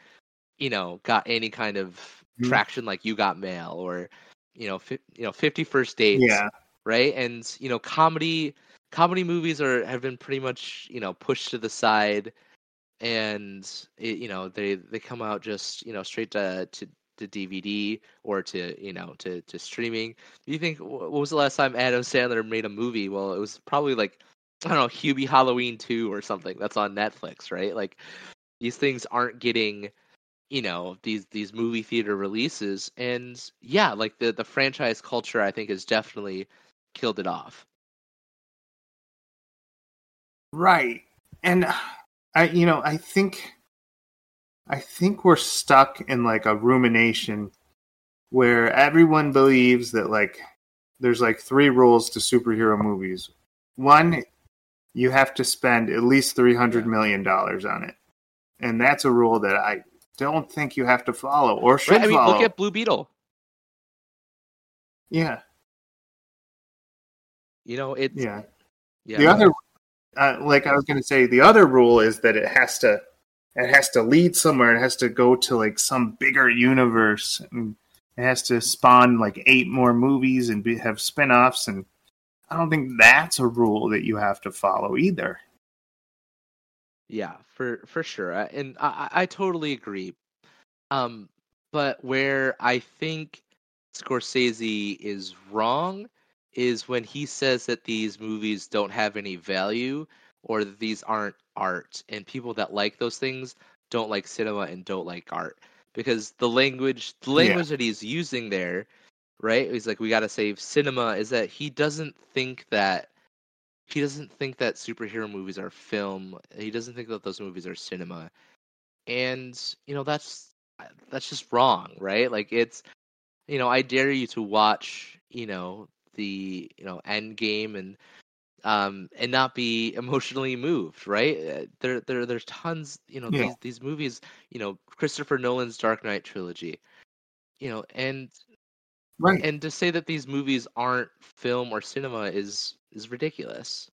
you know got any kind of Mhm. traction like you got mail or you know fi- you know 50 first dates yeah right and you know comedy comedy movies are have been pretty much you know pushed to the side and it, you know they they come out just you know straight to to to DVD or to you know to to streaming. You think what was the last time Adam Sandler made a movie? Well, it was probably like I don't know Hubie Halloween two or something that's on Netflix, right? Like these things aren't getting you know these these movie theater releases, and yeah, like the the franchise culture I think is definitely killed it off. Right. And I you know, I think I think we're stuck in like a rumination where everyone believes that like there's like three rules to superhero movies. One, you have to spend at least 300 million dollars on it. And that's a rule that I don't think you have to follow or should Right? I mean, follow. look at Blue Beetle. yeah. You know, it's Yeah. yeah. the other uh, like i was going to say the other rule is that it has to it has to lead somewhere it has to go to like some bigger universe and it has to spawn like eight more movies and be, have spin-offs and i don't think that's a rule that you have to follow either Yeah, for for sure, and I I I totally agree. Um, but where I think Scorsese is wrong is when he says that these movies don't have any value or that these aren't art and people that like those things don't like cinema and don't like art because the language the language that he's using there right he's like we got to save cinema is that he doesn't think that he doesn't think that superhero movies are film he doesn't think that those movies are cinema and you know that's that's just wrong right? Like it's you know i dare you to watch you know the you know end game and um and not be emotionally moved right there there there's tons you know Yeah. these these movies you know christopher nolan's dark knight trilogy you know and Right. and to say that these movies aren't film or cinema is is ridiculous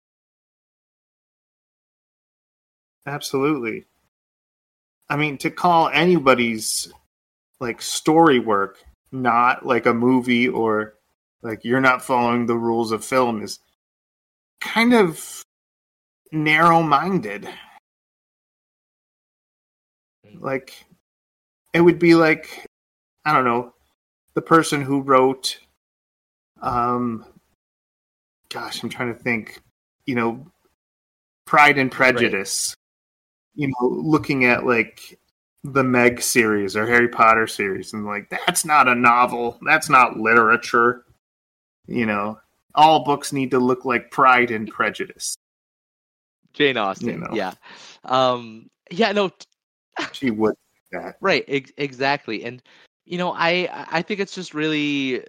Absolutely. I mean, to call anybody's like story work not like a movie or like you're not following the rules of film is kind of narrow minded. Like, it would be like, I don't know, the person who wrote, um, gosh, I'm trying to think, you know, Pride and Prejudice you know, looking at like the Meg series or Harry Potter series and like that's not a novel, that's not literature. You know, all books need to look like Pride and Prejudice. jane austen know. yeah um yeah no She would right ex- exactly and you know i i think it's just really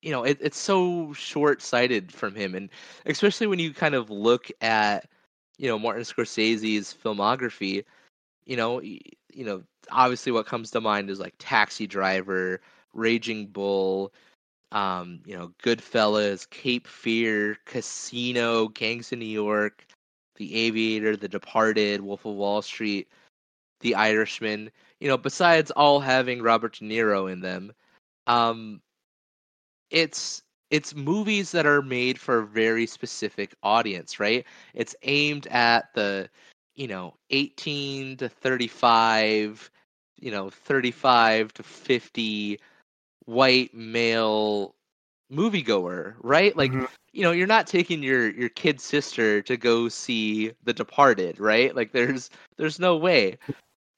you know it, it's so short-sighted from him and especially when you kind of look at you know martin scorsese's filmography you know you know obviously what comes to mind is like taxi driver raging bull um you know goodfellas cape fear casino gangs of new york the aviator the departed wolf of wall street the irishman you know besides all having robert de niro in them um it's it's movies that are made for a very specific audience right? It's aimed at the you know 18 to 35 you know 35 to 50 white male moviegoer right? Like Mhm. you know you're not taking your your kid sister to go see the departed right? Like there's there's no way.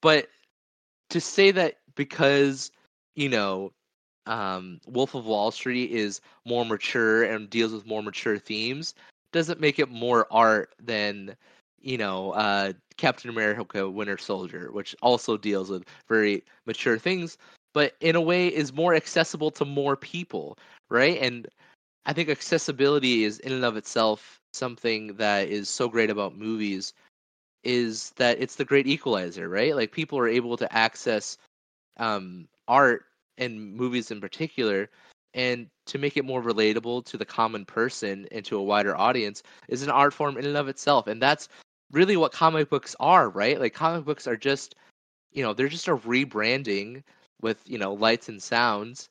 But to say that because you know um wolf of wall street is more mature and deals with more mature themes doesn't make it more art than you know uh captain america winter soldier which also deals with very mature things but in a way is more accessible to more people right? And i think accessibility is in and of itself something that is so great about movies is that it's the great equalizer right? Like people are able to access um art and movies in particular and to make it more relatable to the common person and to a wider audience is an art form in and of itself. And that's really what comic books are right? Like comic books are just you know they're just a rebranding with you know lights and sounds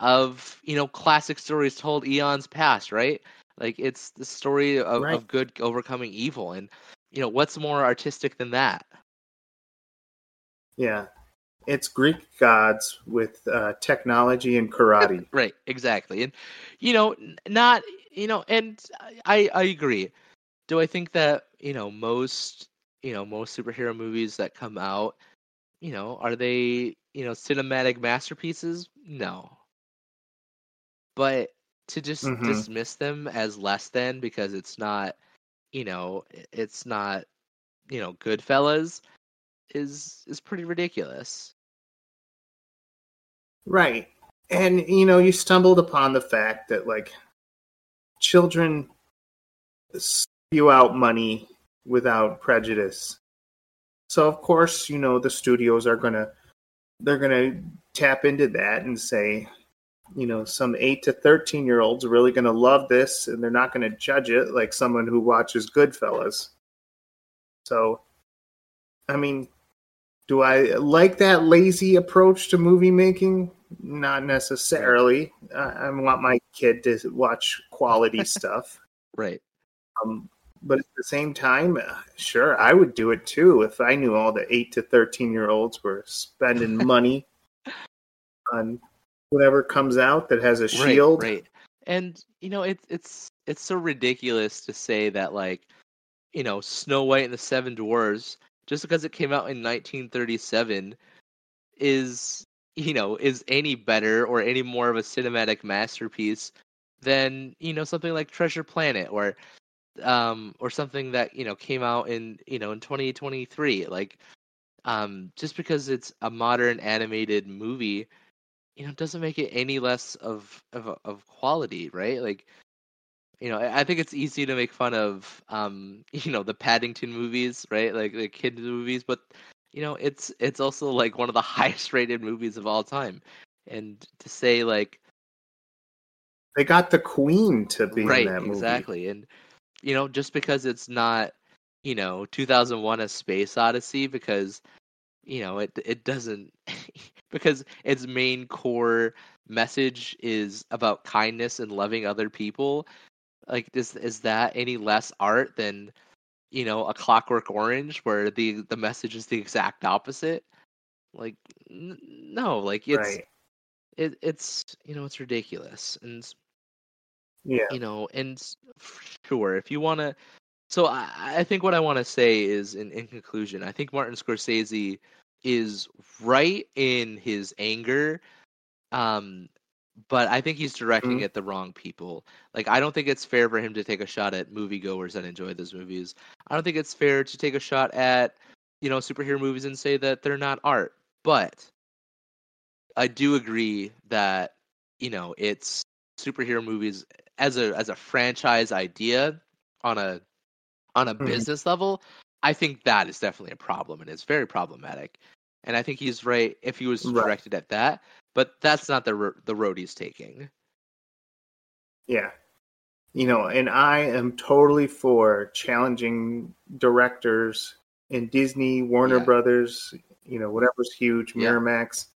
of you know classic stories told eons past right like it's the story of, Right. of good overcoming evil and you know what's more artistic than that Yeah. It's Greek gods with uh, technology and karate. right exactly and you know not you know and i i agree do i think that you know most you know most superhero movies that come out you know are they you know cinematic masterpieces no but to just Mhm. dismiss them as less than because it's not you know it's not you know goodfellas is is pretty ridiculous Right. And you know, you stumbled upon the fact that like children spew out money without prejudice. So of course, you know, the studios are going to they're going to tap into that and say, you know, some 8 to 13 year olds are really going to love this and they're not going to judge it like someone who watches Goodfellas. So I mean, do I like that lazy approach to movie making? Not necessarily. I, I want my kid to watch quality stuff. right Um, but at the same time, uh, sure, I would do it too if I knew all the 8 to 13 year olds were spending money on whatever comes out that has a shield. Right, right. And you know, it's it's it's so ridiculous to say that like, you know, Snow White and the Seven Dwarfs, just because it came out in 1937, is you know is any better or any more of a cinematic masterpiece than you know something like Treasure Planet or um or something that you know came out in you know in 2023 like um just because it's a modern animated movie you know doesn't make it any less of of of quality right? Like you know i think it's easy to make fun of um you know the paddington movies right? Like the kids movies but you know it's it's also like one of the highest rated movies of all time. And to say like They got the queen to be right in that movie. exactly and you know just because it's not you know 2001 a space odyssey because you know it it doesn't because its main core message is about kindness and loving other people like is is that any less art than you know a clockwork orange where the the message is the exact opposite like n- no like it's right. it, it's you know it's ridiculous and Yeah. you know and sure if you want to so i i think what i want to say is in, in conclusion i think martin scorsese is right in his anger um but i think he's directing Mhm. at the wrong people like i don't think it's fair for him to take a shot at moviegoers that enjoy those movies i don't think it's fair to take a shot at you know superhero movies and say that they're not art but i do agree that you know it's superhero movies as a as a franchise idea on a on a Mhm. business level i think that is definitely a problem and it's very problematic and i think he's right if he was Right. directed at that but that's not the the road he's taking Yeah. You know, and I am totally for challenging directors in Disney, Warner Yeah. Brothers, you know, whatever's huge, Yeah. Miramax,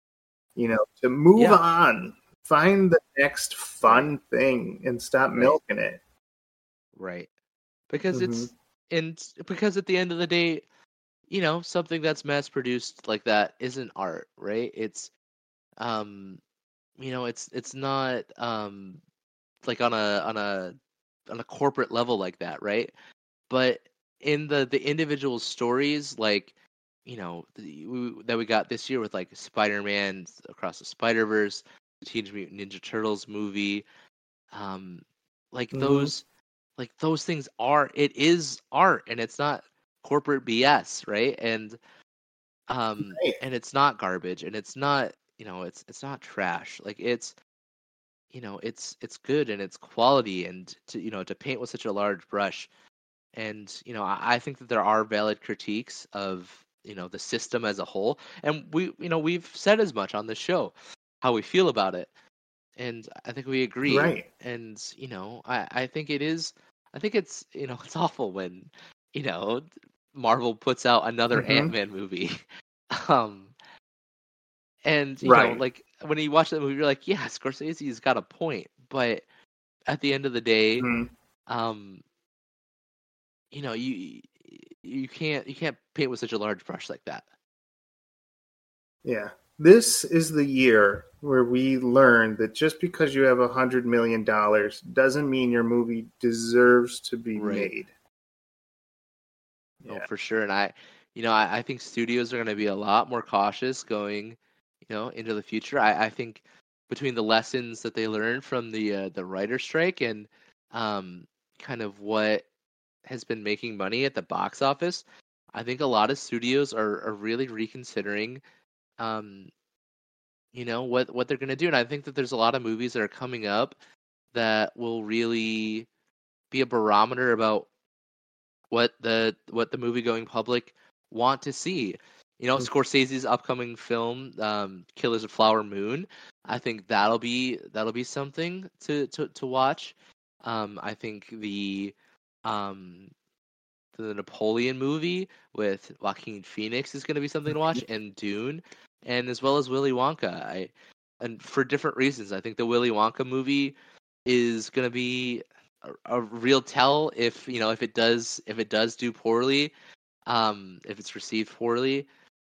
you know, to move Yeah. on, find the next fun thing and stop Right. milking it. right because it's Mhm. and because at the end of the day you know something that's mass produced like that isn't art right it's um you know it's it's not um like on a on a on a corporate level like that right but in the the individual stories like you know the, we, that we got this year with like spider-man across the spider-verse teenage mutant ninja turtles movie um like Mhm. those like those things are it is art and it's not corporate bs right? And um Right. and it's not garbage and it's not you know it's it's not trash. Like it's you know it's it's good and it's quality and to you know to paint with such a large brush. And you know I, I think that there are valid critiques of you know the system as a whole. And we you know we've said as much on this show how we feel about it and i think we agree Right. and you know i i think it is i think it's you know it's awful when you know marvel puts out another Mhm. ant-man movie um and you know like when you watch that movie you're like yeah scorsese's got a point but at the end of the day Mhm. um you know you you can't you can't paint with such a large brush like that Yeah. This is the year where we learn that just because you have a hundred million dollars doesn't mean your movie deserves to be Right. made. No, Yeah. for sure. And I, you know, I, I think studios are going to be a lot more cautious going, you know, into the future. I, I think between the lessons that they learned from the uh, the writer strike and um, kind of what has been making money at the box office, I think a lot of studios are, are really reconsidering, um, you know, what what they're going to do. And I think that there's a lot of movies that are coming up that will really be a barometer about what the what the movie going public want to see. You know, Mm. Scorsese's upcoming film, um, Killers of Flower Moon. I think that'll be that'll be something to to, to watch. Um, I think the um, the Napoleon movie with Joaquin Phoenix is going to be something to watch, and Dune, and as well as Willy Wonka. I and for different reasons. I think the Willy Wonka movie is going to be a, a real tell if you know if it does if it does do poorly, um, if it's received poorly,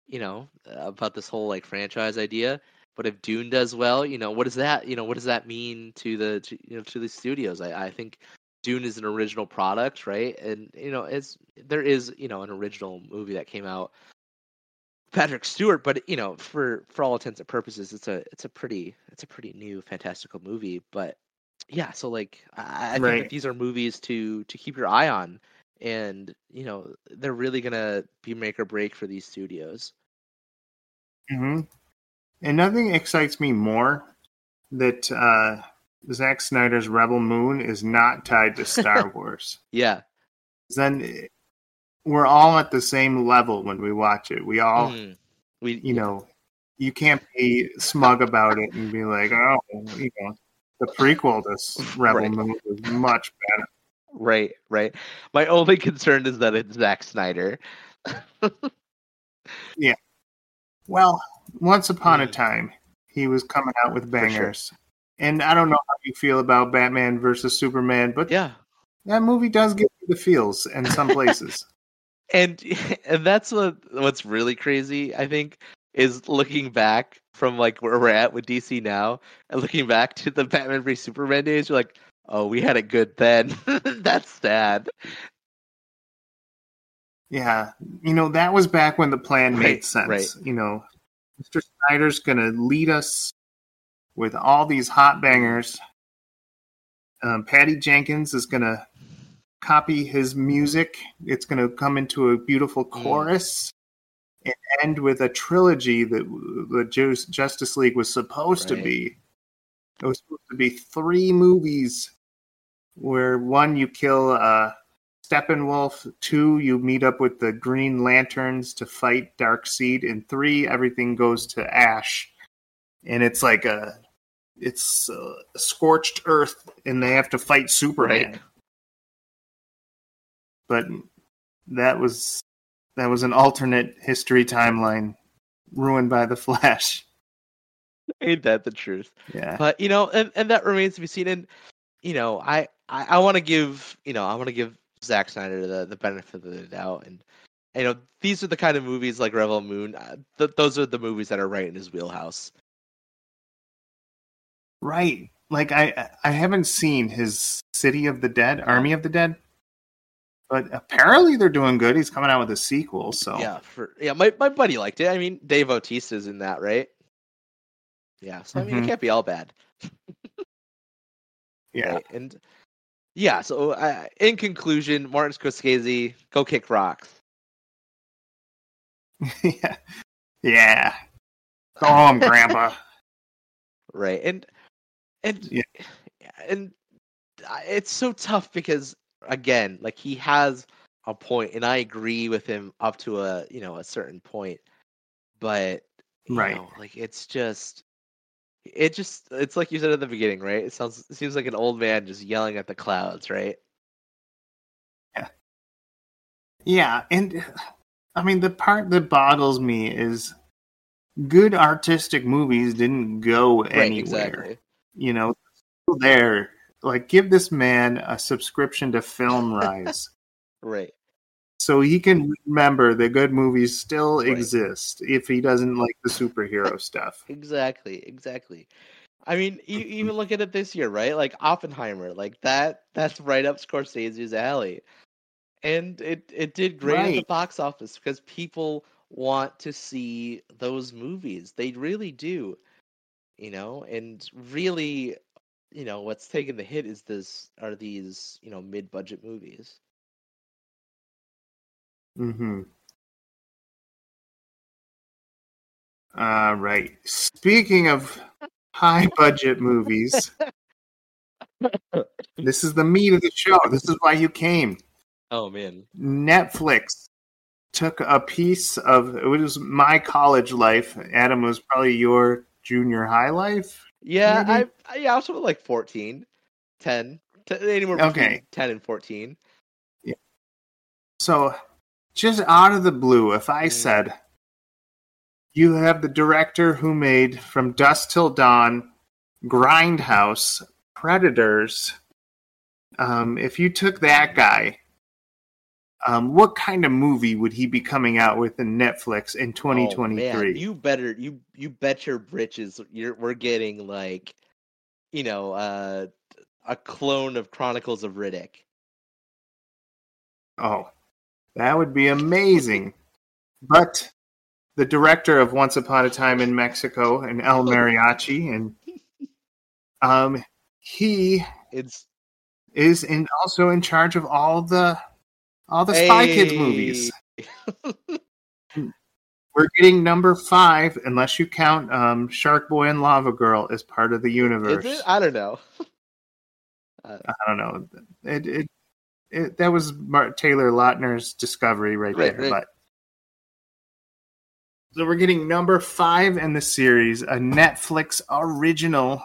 you know about this whole like franchise idea. But if Dune does well, you know, what does that, you know, what does that mean to the, to, you know, to the studios? I, I think Dune is an original product, right? And you know, it's there is, you know, an original movie that came out, Patrick Stewart, but you know, for for all intents and purposes, it's a it's a pretty it's a pretty new fantastical movie. But yeah, so like I, I think that these are movies to to keep your eye on, and you know, they're really gonna be make or break for these studios. hmm And nothing excites me more that uh, Zack Snyder's Rebel Moon is not tied to Star Wars. Yeah. Then eh, we're all at the same level when we watch it. We all, Mhm. We you know, you can't be smug about it and be like, oh, you know, the prequel to Rebel Right. Moon was much better. Right, right. My only concern is that it's Zack Snyder. Yeah. Well, once upon a Mm. time, he was coming out with sure. bangers. And I don't know how you feel about Batman versus Superman, but Yeah. that movie does give you the feels in some places. And and that's what what's really crazy, I think, is looking back from like where we're at with DC now and looking back to the Batman v Superman days, you're like, oh, we had it good then. that's sad. yeah, you know that was back when the plan Right, made sense. right. You know, Mr. Snyder's going to lead us with all these hot bangers. Um, Patty Jenkins is going to copy his music. It's going to come into a beautiful Mm. chorus and end with a trilogy that the Justice League was supposed to be. It was supposed to be three movies where one you kill uh, Steppenwolf, two you meet up with the Green Lanterns to fight Darkseid, and three everything goes to Ash, and it's like a it's uh, scorched earth, and they have to fight Superman. Right. But that was that was an alternate history timeline ruined by the Flash. Ain't that the truth? Yeah. But you know, and, and that remains to be seen. And you know, I I, I want to give you know I want to give Zack Snyder the the benefit of the doubt, and you know these are the kind of movies like Rebel Moon. Uh, th- those are the movies that are right in his wheelhouse. Right. Like I I haven't seen his City of the Dead, Army of the Dead. But apparently they're doing good. He's coming out with a sequel, so Yeah, for yeah, my my buddy liked it. I mean, Dave Bautista's in that, right? Yeah, so I mean, it Mhm. can't be all bad. yeah. right? And yeah, so uh, in conclusion, Martin Scorsese, go kick rocks. yeah. Yeah. Go home, Grandpa. right and and Yeah. and it's so tough because again like he has a point and i agree with him up to a you know a certain point but you Right. know, like it's just it just it's like you said at the beginning right it sounds it seems like an old man just yelling at the clouds right Yeah, yeah, and I mean the part that boggles me is good artistic movies didn't go right anywhere. exactly You know, still there. Like give this man a subscription to Film Rise. right so he can remember the good movies still Right. exist if he doesn't like the superhero stuff. Exactly, exactly. I mean, you even look at it this year, right? Like Oppenheimer, like that that's right up Scorsese's alley. And it it did great at the box office because people want to see those movies. They really do. You know, and really, you know, what's taking the hit is this are these, you know, mid-budget movies. Mm-hmm. All right. Speaking of high budget movies, this is the meat of the show. This is why you came. Oh man. Netflix took a piece of it was my college life. Adam was probably your junior high life. Yeah, Maybe? I, I yeah, I was of like 14, 10, t- anywhere between Okay. 10 and 14. Yeah. So, just out of the blue, if I Mm. said you have the director who made From Dusk Till Dawn, Grindhouse, Predators, um, if you took that guy um, what kind of movie would he be coming out with in Netflix in Oh, 2023? you better you you bet your britches you're we're getting like you know uh a clone of Chronicles of Riddick. Oh, that would be amazing. but the director of Once Upon a Time in Mexico and El Mariachi, and um, he It's is in also in charge of all the all the Spy Kids movies. We're getting number five, unless you count um, Shark Boy and Lava Girl as part of the universe. Is it? I don't know. I don't know. It, it, it that was Mark Taylor Lautner's discovery right, Right, there. right. But so we're getting number five in the series, a Netflix original.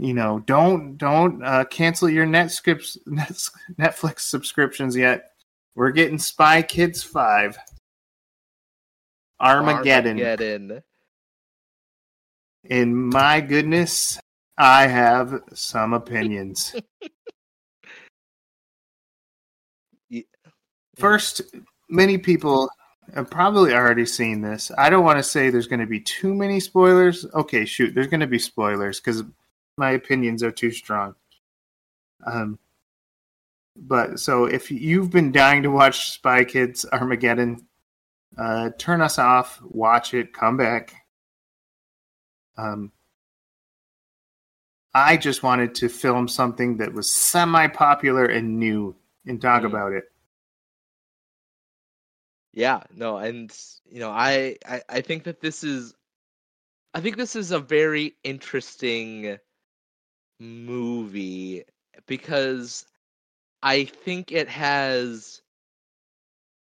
You know, don't don't uh, cancel your Netflix Netflix subscriptions yet. We're getting Spy Kids five, Armageddon. Armageddon. And my goodness, I have some opinions. First, many people have probably already seen this. I don't want to say there's going to be too many spoilers. Okay, shoot, there's going to be spoilers because my opinions are too strong. Um, but so if you've been dying to watch Spy Kids Armageddon, uh, turn us off, watch it, come back. Um, I just wanted to film something that was semi popular and new and talk Mm. about it. Yeah, no, and you know, I, I I think that this is I think this is a very interesting movie because I think it has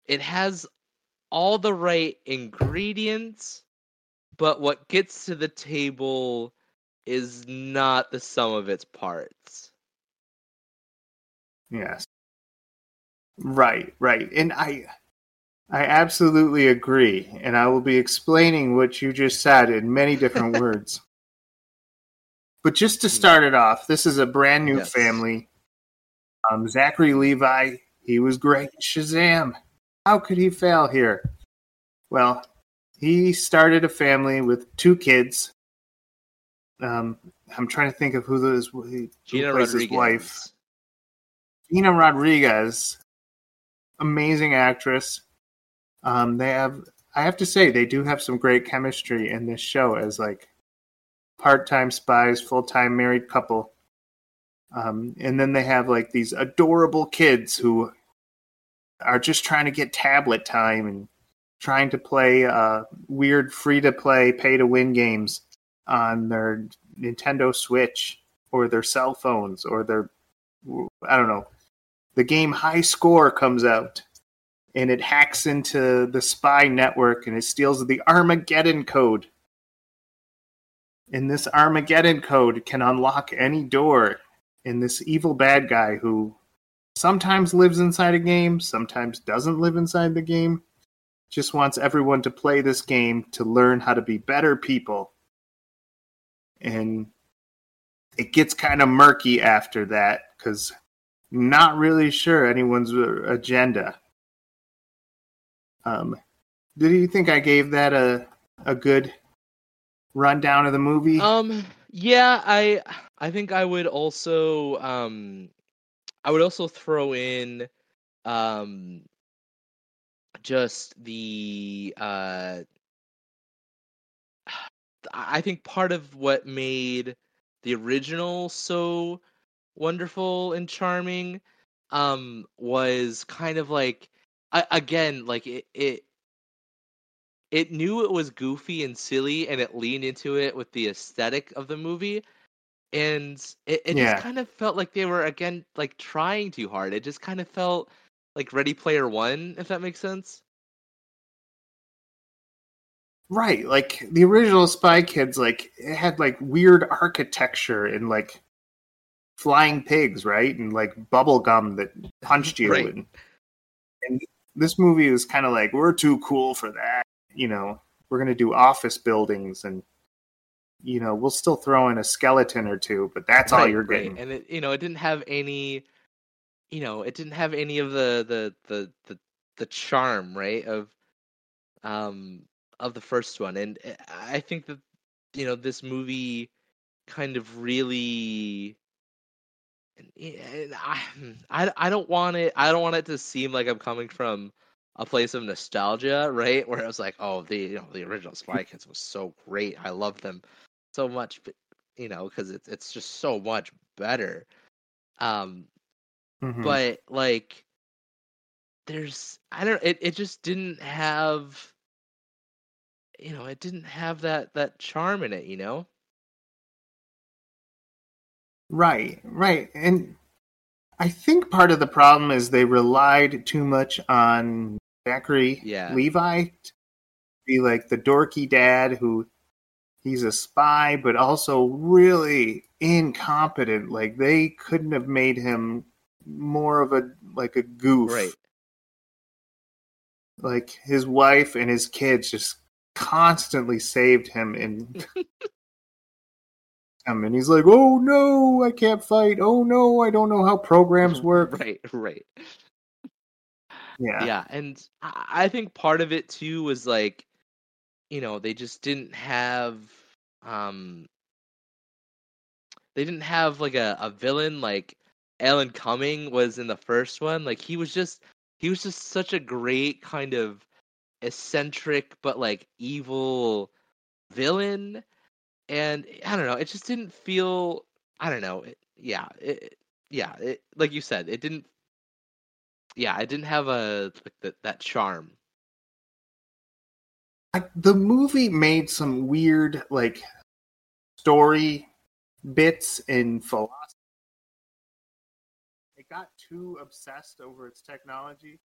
it has all the right ingredients, but what gets to the table is not the sum of its parts. Yes. Right, right. And I I absolutely agree. And I will be explaining what you just said in many different words. But just to start it off, this is a brand new Yes. family. Um, Zachary Levi, he was great Shazam. How could he fail here? Well, he started a family with two kids. Um, I'm trying to think of who those who Gina plays his wife. Gina Rodriguez, amazing actress. Um, they have, I have to say, they do have some great chemistry in this show as like part-time spies, full-time married couple. Um, and then they have like these adorable kids who are just trying to get tablet time and trying to play uh, weird free-to-play, pay-to-win games on their Nintendo Switch or their cell phones or their I don't know. The game High Score comes out and it hacks into the spy network and it steals the Armageddon code. And this Armageddon code can unlock any door. And this evil bad guy who sometimes lives inside a game, sometimes doesn't live inside the game, just wants everyone to play this game to learn how to be better people. And it gets kind of murky after that because not really sure anyone's uh, agenda. Um, do you think I gave that a a good rundown of the movie? Um yeah, I I think I would also um I would also throw in um just the uh I think part of what made the original so wonderful and charming um was kind of like I, again like it, it it knew it was goofy and silly and it leaned into it with the aesthetic of the movie and it, it Yeah. just kind of felt like they were again like trying too hard it just kind of felt like ready player one if that makes sense Right, like the original Spy Kids, like it had like weird architecture and like flying pigs, right, and like bubble gum that punched you. Right. And, and this movie was kind of like we're too cool for that. You know, we're gonna do office buildings, and you know we'll still throw in a skeleton or two, but that's all you're right. getting. and it you know it didn't have any you know, it didn't have any of the the the the, the charm, right, of um of the first one. And eh, I think that you know, this movie kind of really and I, I I don't want it I don't want it to seem like I'm coming from a place of nostalgia, right? Where I was like, oh, the you know the original Spy Kids was so great. I love them so much, but you know, because it's it's just so much better. Um, Mhm. but like, there's I don't it it just didn't have, you know, it didn't have that that charm in it, you know. Right, right. And I think part of the problem is they relied too much on Zachary Yeah. Levi be like the dorky dad who he's a spy, but also really incompetent. Like they couldn't have made him more of a like a goof. Right. Like his wife and his kids just constantly saved him and him and he's like, "Oh no, I can't fight. Oh no, I don't know how programs work." Right, right. Yeah. yeah and I think part of it too was like you know they just didn't have um they didn't have like a, a villain like alan cumming was in the first one like he was just he was just such a great kind of eccentric but like evil villain and i don't know it just didn't feel i don't know it, yeah it, yeah it, like you said it didn't yeah, I didn't have a like that that charm. Like the movie made some weird like story bits and philosophy. It got too obsessed over its technology.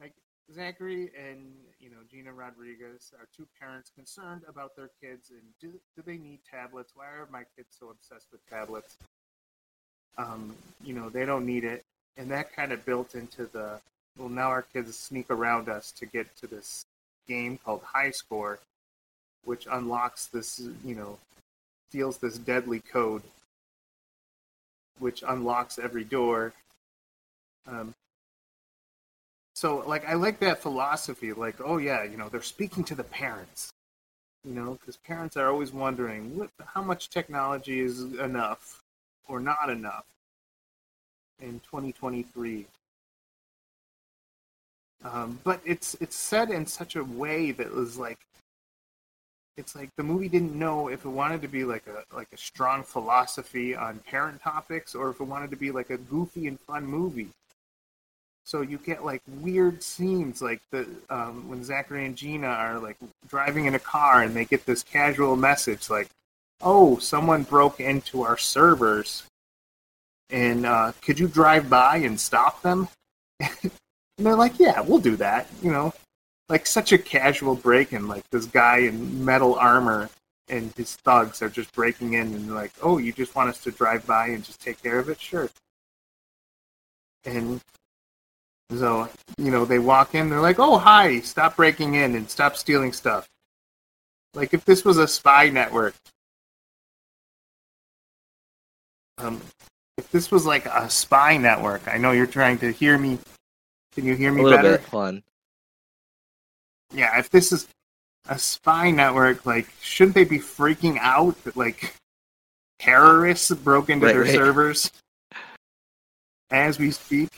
Like Zachary and you know Gina Rodriguez are two parents concerned about their kids and do, do they need tablets? Why are my kids so obsessed with tablets? Um, you know they don't need it, and that kind of built into the well now our kids sneak around us to get to this game called High Score, which unlocks this you know steals this deadly code, which unlocks every door. Um, so like I like that philosophy. Like oh yeah, you know they're speaking to the parents. You know, because parents are always wondering what, how much technology is enough or not enough in 2023. Um, but it's it's said in such a way that was like it's like the movie didn't know if it wanted to be like a like a strong philosophy on parent topics or if it wanted to be like a goofy and fun movie. So you get like weird scenes like the um, when Zachary and Gina are like driving in a car and they get this casual message like, "Oh, someone broke into our servers, and uh, could you drive by and stop them?" and they're like, "Yeah, we'll do that." You know, like such a casual break in like this guy in metal armor and his thugs are just breaking in and like, "Oh, you just want us to drive by and just take care of it? Sure." And so, you know, they walk in, they're like, "Oh, hi! Stop breaking in and stop stealing stuff." Like if this was a spy network, um, if this was like a spy network, I know you're trying to hear me. Can you hear A me little better? bit fun. yeah, if this is a spy network, like, shouldn't they be freaking out that like terrorists broke into Right, their right. servers as we speak?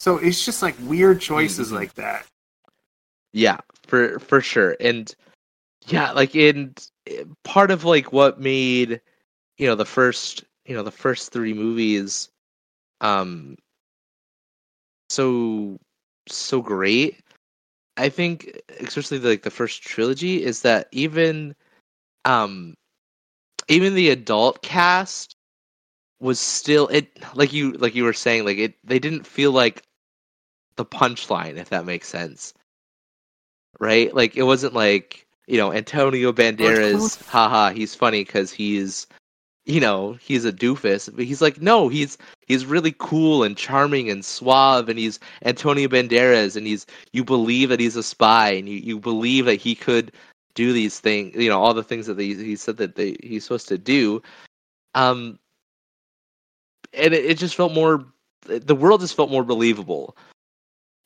So it's just like weird choices Mhm. like that. Yeah, for for sure. And yeah, like in part of like what made you know the first you know the first three movies um so so great. I think especially like the first trilogy is that even um even the adult cast was still it like you like you were saying like it they didn't feel like the punchline if that makes sense. Right? Like it wasn't like you know antonio banderas haha he's funny because he's you know he's a doofus but he's like no he's he's really cool and charming and suave and he's antonio banderas and he's you believe that he's a spy and you, you believe that he could do these things you know all the things that he, he said that they, he's supposed to do um and it, it just felt more the world just felt more believable.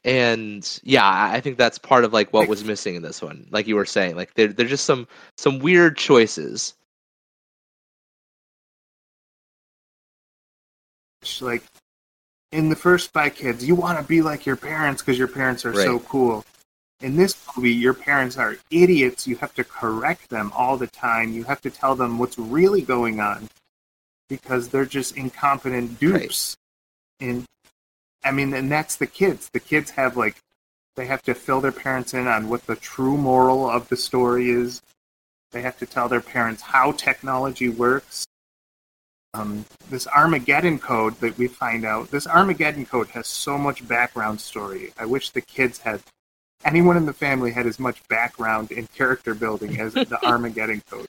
And yeah, I I think that's part of like what was missing in this one. Like you were saying, like there there's just some some weird choices. Like in the first Spy Kids, you want to be like your parents because your parents are so cool. In this movie, your parents are idiots. You have to correct them all the time. You have to tell them what's really going on because they're just incompetent dupes. And I mean, and that's the kids. The kids have like they have to fill their parents in on what the true moral of the story is. They have to tell their parents how technology works um, this Armageddon code that we find out. This Armageddon code has so much background story. I wish the kids had, anyone in the family had as much background in character building as the Armageddon code.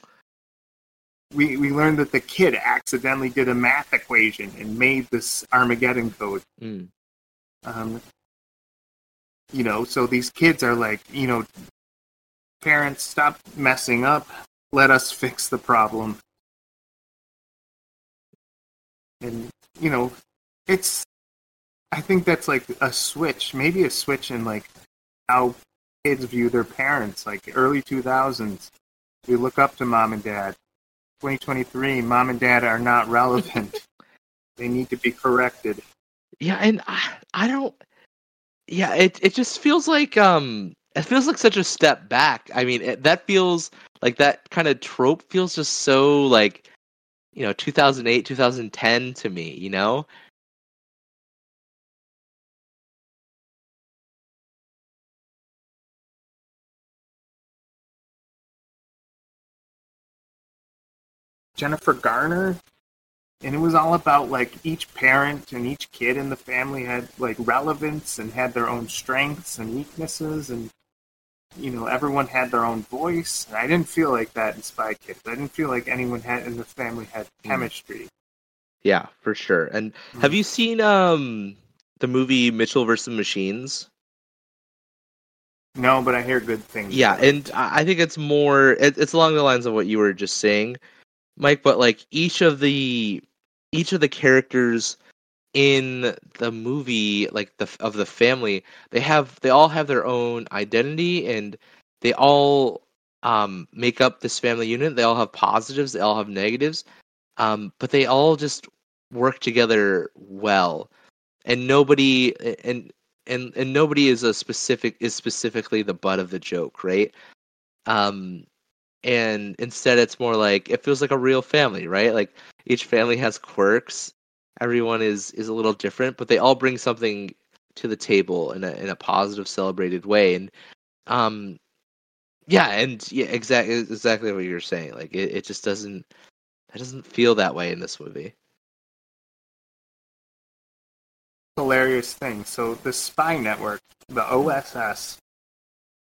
We we learned that the kid accidentally did a math equation and made this Armageddon code. Mm. Um, you know, so these kids are like, you know, parents, stop messing up. Let us fix the problem. And, you know, it's, I think that's like a switch, maybe a switch in like how kids view their parents. Like early 2000s, we look up to mom and dad. 2023, mom and dad are not relevant. they need to be corrected. Yeah, and I, I don't. Yeah, it it just feels like um, it feels like such a step back. I mean, it, that feels like that kind of trope feels just so like, you know, 2008, 2010 to me. You know, Jennifer Garner, and it was all about like each parent and each kid in the family had like relevance and had their own strengths and weaknesses, and you know everyone had their own voice. And I didn't feel like that in Spy Kids. I didn't feel like anyone had in the family had chemistry. yeah, for sure. And Mm. have you seen um the movie Mitchell versus Machines? No, but I hear good things. Yeah, and I I think it's more it, it's along the lines of what you were just saying, Mike. But like each of the each of the characters in the movie, like the of the family, they have they all have their own identity, and they all um make up this family unit. They all have positives, they all have negatives, um, but they all just work together well, and nobody and and and nobody is a specific is specifically the butt of the joke, right? Um, and instead, it's more like it feels like a real family, right? Like each family has quirks. Everyone is is a little different, but they all bring something to the table in a in a positive, celebrated way. And um, yeah, and yeah, exactly exactly what you're saying. Like it, it just doesn't it doesn't feel that way in this movie. hilarious thing. So the spy network, the OSS,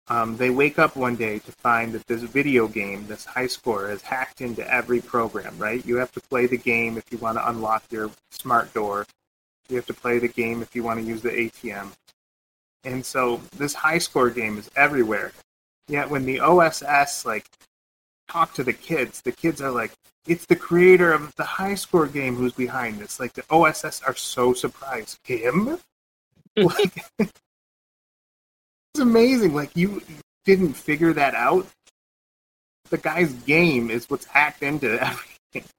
um, they wake up one day to find that this video game, this high score, is hacked into every program. Right? You have to play the game if you want to unlock your smart door. You have to play the game if you want to use the ATM. And so this high score game is everywhere. Yet when the OSS like talk to the kids, the kids are like, it's the creator of the high score game who's behind this. Like the OSS are so surprised. Him? like, it's amazing. Like you didn't figure that out. The guy's game is what's hacked into everything.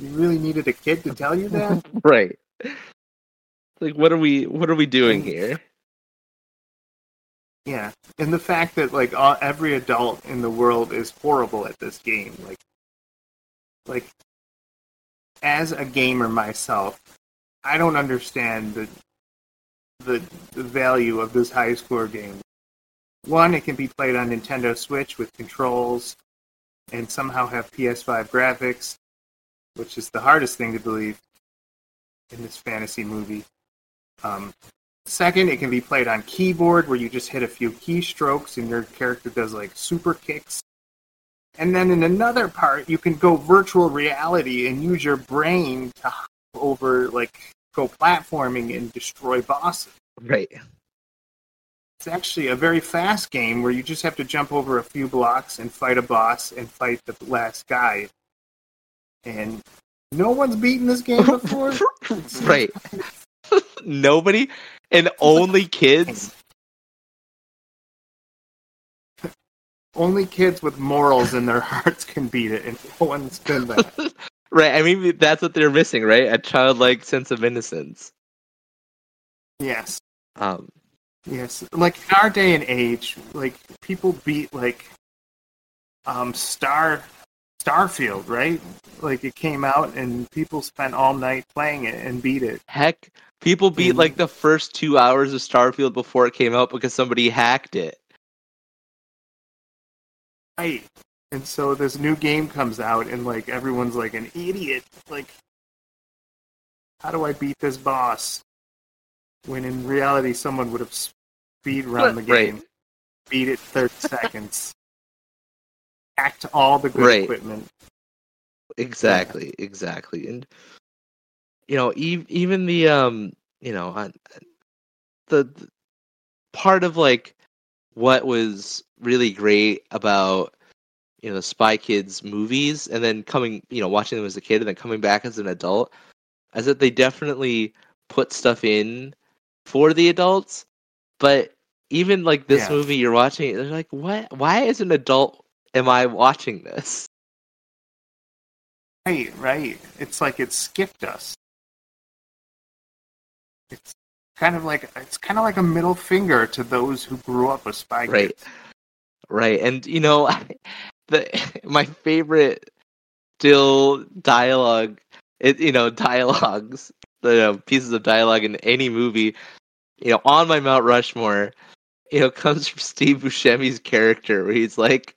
You really needed a kid to tell you that? right. Like what are we what are we doing here? Yeah, and the fact that like all, every adult in the world is horrible at this game, like, like, as a gamer myself, I don't understand the the, the value of this high score game. One, it can be played on Nintendo Switch with controls, and somehow have PS5 graphics, which is the hardest thing to believe in this fantasy movie. Um, Second, it can be played on keyboard where you just hit a few keystrokes and your character does like super kicks. And then in another part, you can go virtual reality and use your brain to hop over, like, go platforming and destroy bosses. Right. It's actually a very fast game where you just have to jump over a few blocks and fight a boss and fight the last guy. And No one's beaten this game before. right. Nobody and only kids. Only kids with morals in their hearts can beat it, and no one's done that. Right. I mean, that's what they're missing, right? A childlike sense of innocence. yes, Um, yes. Like in our day and age, like people beat like um Star Starfield, right? Like it came out and people spent all night playing it and beat it. heck, people beat like the first two hours of Starfield before it came out because somebody hacked it. Right. And so this new game comes out and like everyone's like an idiot. Like how do I beat this boss? When in reality someone would have speed run the Right. game, beat it thirty seconds. Hacked all the good Right. equipment. Exactly, exactly, and you know, ev- even the um, you know, on the, the part of like what was really great about you know Spy Kids movies, and then coming, you know, watching them as a kid, and then coming back as an adult, is that they definitely put stuff in for the adults, but even like this Yeah. movie you're watching, they're like, what? Why as an adult am I watching this? Right, right. It's like it skipped us. It's kind of like it's kind of like a middle finger to those who grew up with Spy Right. Kids. Right, and you know, the my favorite still dialogue, it you know dialogues, the uh, pieces of dialogue in any movie, you know, on my Mount Rushmore, you know, comes from Steve Buscemi's character, where he's like,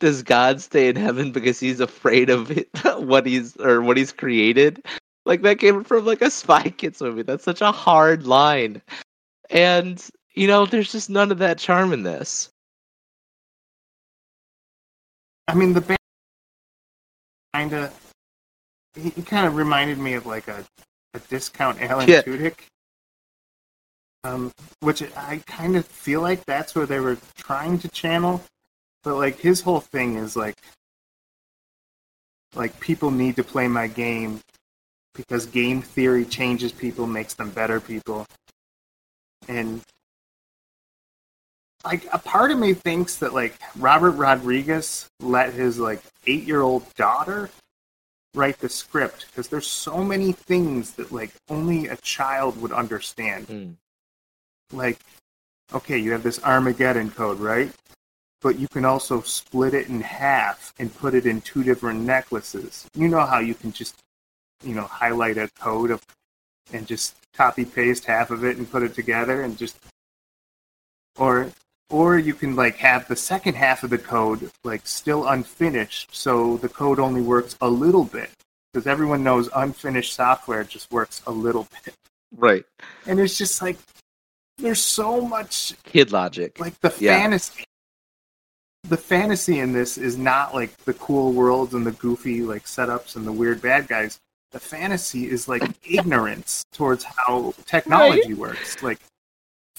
"Does God stay in heaven because he's afraid of it, what he's or what he's created?" Like that came from like a Spy Kids movie. That's such a hard line, and you know, there's just none of that charm in this. I mean, the band kind of he, he kind of reminded me of like a, a discount Alan Yeah. Tudyk. Um, which I kind of feel like that's where they were trying to channel, but like his whole thing is like, like people need to play my game because game theory changes people, makes them better people, and like a part of me thinks that like Robert Rodriguez let his like eight year old daughter write the script because there's so many things that like only a child would understand. Mm. Like, okay, you have this Armageddon code, right? But you can also split it in half and put it in two different necklaces. You know how you can just, you know, highlight a code of and just copy paste half of it and put it together and just or or you can like have the second half of the code like still unfinished so the code only works a little bit because everyone knows unfinished software just works a little bit Right. and it's just like there's so much Kid logic. like the Yeah. fantasy the fantasy in this is not like the cool worlds and the goofy like setups and the weird bad guys the fantasy is like ignorance towards how technology works like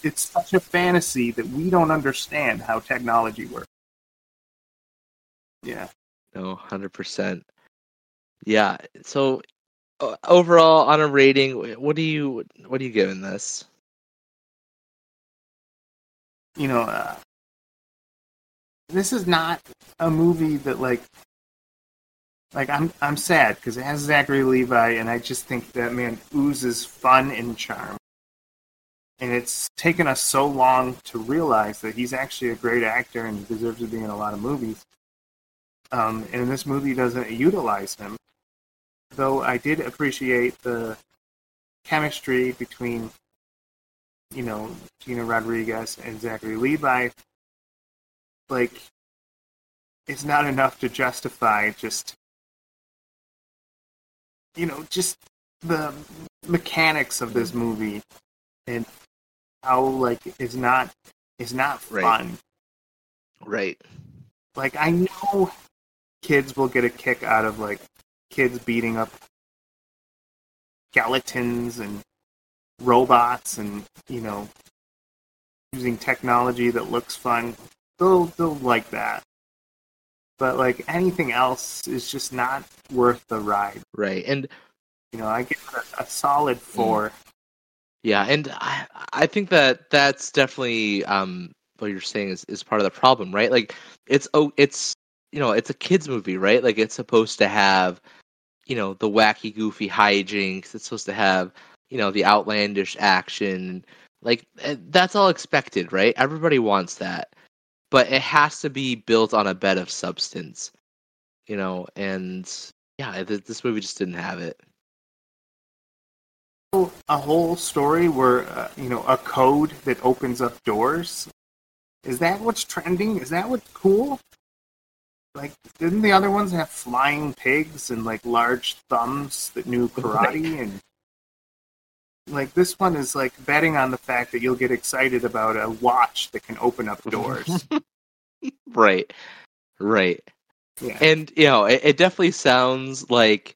it's such a fantasy that we don't understand how technology works yeah No, hundred percent. Yeah. So uh, overall, on a rating, what do you what are you giving this? you know, uh, this is not a movie that like, like I'm I'm sad because it has Zachary Levi, and I just think that man oozes fun and charm. And it's taken us so long to realize that he's actually a great actor and deserves to be in a lot of movies. Um, and this movie doesn't utilize him, though I did appreciate the chemistry between you know, Gina Rodriguez and Zachary Levi, like, it's not enough to justify just, you know, just the mechanics of this movie and how, like, is not, is not Right. fun. Right. Like, I know kids will get a kick out of, like, kids beating up skeletons and robots and you know using technology that looks fun they'll they'll like that but like anything else is just not worth the ride. Right. And You know, I give it a, a solid mm. four. Yeah, and I I think that that's definitely um what you're saying is, is part of the problem, right? Like it's oh it's you know it's a kids movie, right? Like it's supposed to have you know the wacky, goofy hijinks. It's supposed to have you know the outlandish action. Like eh, that's all expected, right? Everybody wants that, but it has to be built on a bed of substance, you know. And yeah, this movie just didn't have it. A whole story where uh, you know a code that opens up doors? Is that what's trending? Is that what's cool? Like didn't the other ones have flying pigs and like large thumbs that knew karate and like this one is like betting on the fact that you'll get excited about a watch that can open up doors. Right, right. yeah. And you know it, it definitely sounds like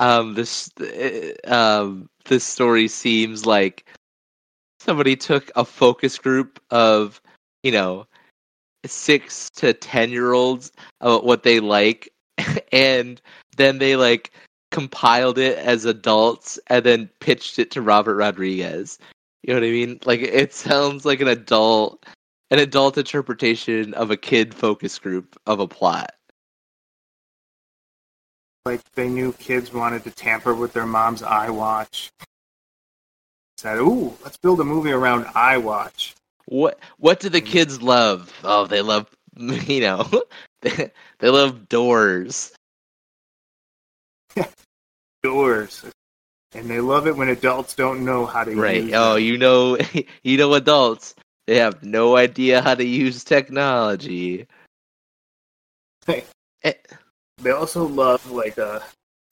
um this uh, um this story seems like somebody took a focus group of you know six to ten year olds about what they like and then they like compiled it as adults and then pitched it to robert rodriguez. You know what i mean? Like it sounds like an adult an adult interpretation of a kid focus group of a plot like they knew kids wanted to tamper with their mom's iWatch. Said, "Ooh, let's build a movie around iWatch." What what do the kids love? Oh, they love you know they, they love doors. Doors, and they love it when adults don't know how to Right. use Right? Oh, you know you know adults. They have no idea how to use technology. Eh, They also love like a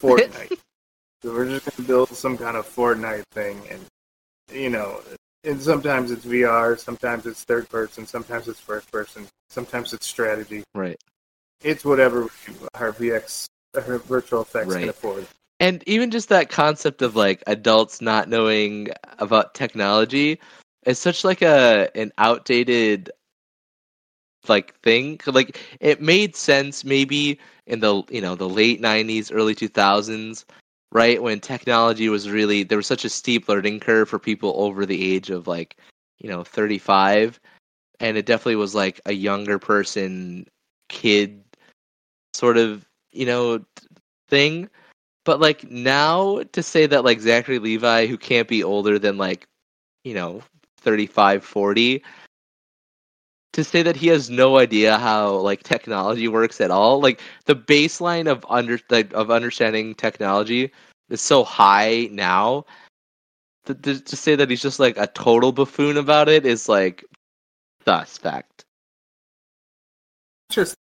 Fortnite. so we're just gonna build some kind of Fortnite thing, and you know, and sometimes it's VR, sometimes it's third person, sometimes it's first person, sometimes it's strategy. Right. It's whatever our VX, our virtual effects Right. can afford. And even just that concept of like adults not knowing about technology is such like a an outdated like thing. Like it made sense maybe in the you know the late '90s, early 2000s, right when technology was really there was such a steep learning curve for people over the age of like you know 35, and it definitely was like a younger person, kid, sort of you know thing. But like now to say that like Zachary Levi, who can't be older than like, you know, 35, 40, to say that he has no idea how like technology works at all, like the baseline of under like, of understanding technology is so high now. To, to, to say that he's just like a total buffoon about it is like suspect. Just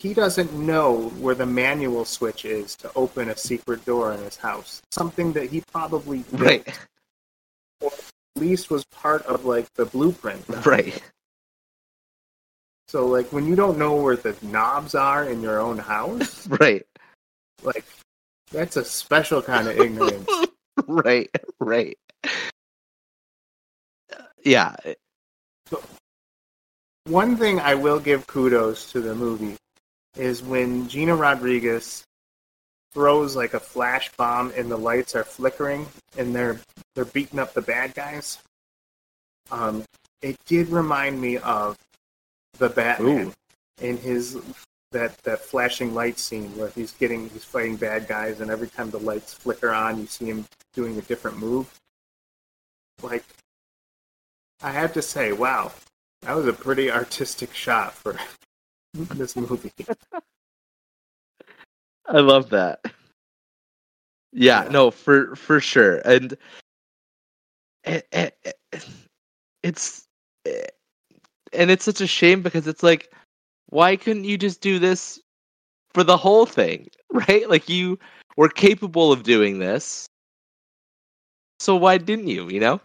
he doesn't know where the manual switch is to open a secret door in his house. Something that he probably built, Right. or at least was part of like the blueprint. Right. So like when you don't know where the knobs are in your own house, Right. like that's a special kind of ignorance. right. Right. Yeah. So, One thing I will give kudos to the movie is when Gina Rodriguez throws like a flash bomb and the lights are flickering and they're they're beating up the bad guys. Um, it did remind me of the Batman Ooh. in his that that flashing light scene where he's getting he's fighting bad guys and every time the lights flicker on you see him doing a different move. Like I have to say, wow, that was a pretty artistic shot for this movie. I love that. Yeah, Yeah. no, for for sure, and it, it, it- it's eh, and it's such a shame because it's like, why couldn't you just do this for the whole thing, right? Like you were capable of doing this, so why didn't you? You know?